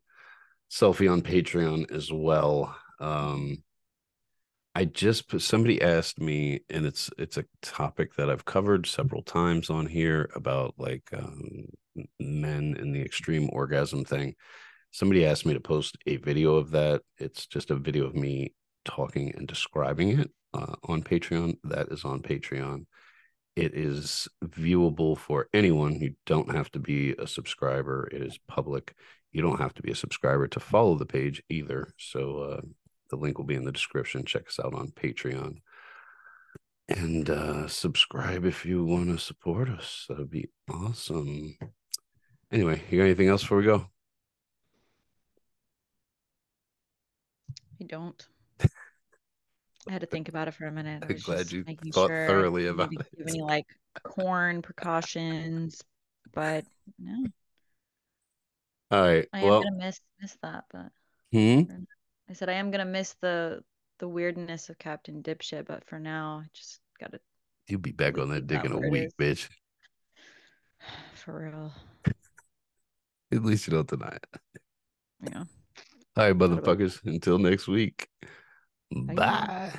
Speaker 1: selfie on patreon as well um i just somebody asked me and it's it's a topic that i've covered several times on here about like um, men and the extreme orgasm thing somebody asked me to post a video of that it's just a video of me talking and describing it uh, on Patreon. That is on Patreon. It is viewable for anyone. You don't have to be a subscriber. It is public. You don't have to be a subscriber to follow the page either. So uh, the link will be in the description. Check us out on Patreon. And uh, subscribe if you want to support us. That would be awesome. Anyway, you got anything else before we go?
Speaker 2: I don't. I had to think about it for a minute. I
Speaker 1: am glad you thought sure thoroughly about it.
Speaker 2: Any like corn precautions, but no.
Speaker 1: All right.
Speaker 2: I
Speaker 1: well,
Speaker 2: am gonna miss miss that, but
Speaker 1: hmm?
Speaker 2: I said I am gonna miss the the weirdness of Captain Dipshit, but for now, I just gotta.
Speaker 1: You'll be back on that dick in a week, bitch.
Speaker 2: For real.
Speaker 1: At least you don't deny it.
Speaker 2: Yeah.
Speaker 1: All right, motherfuckers. Until next week. Bye. Bye.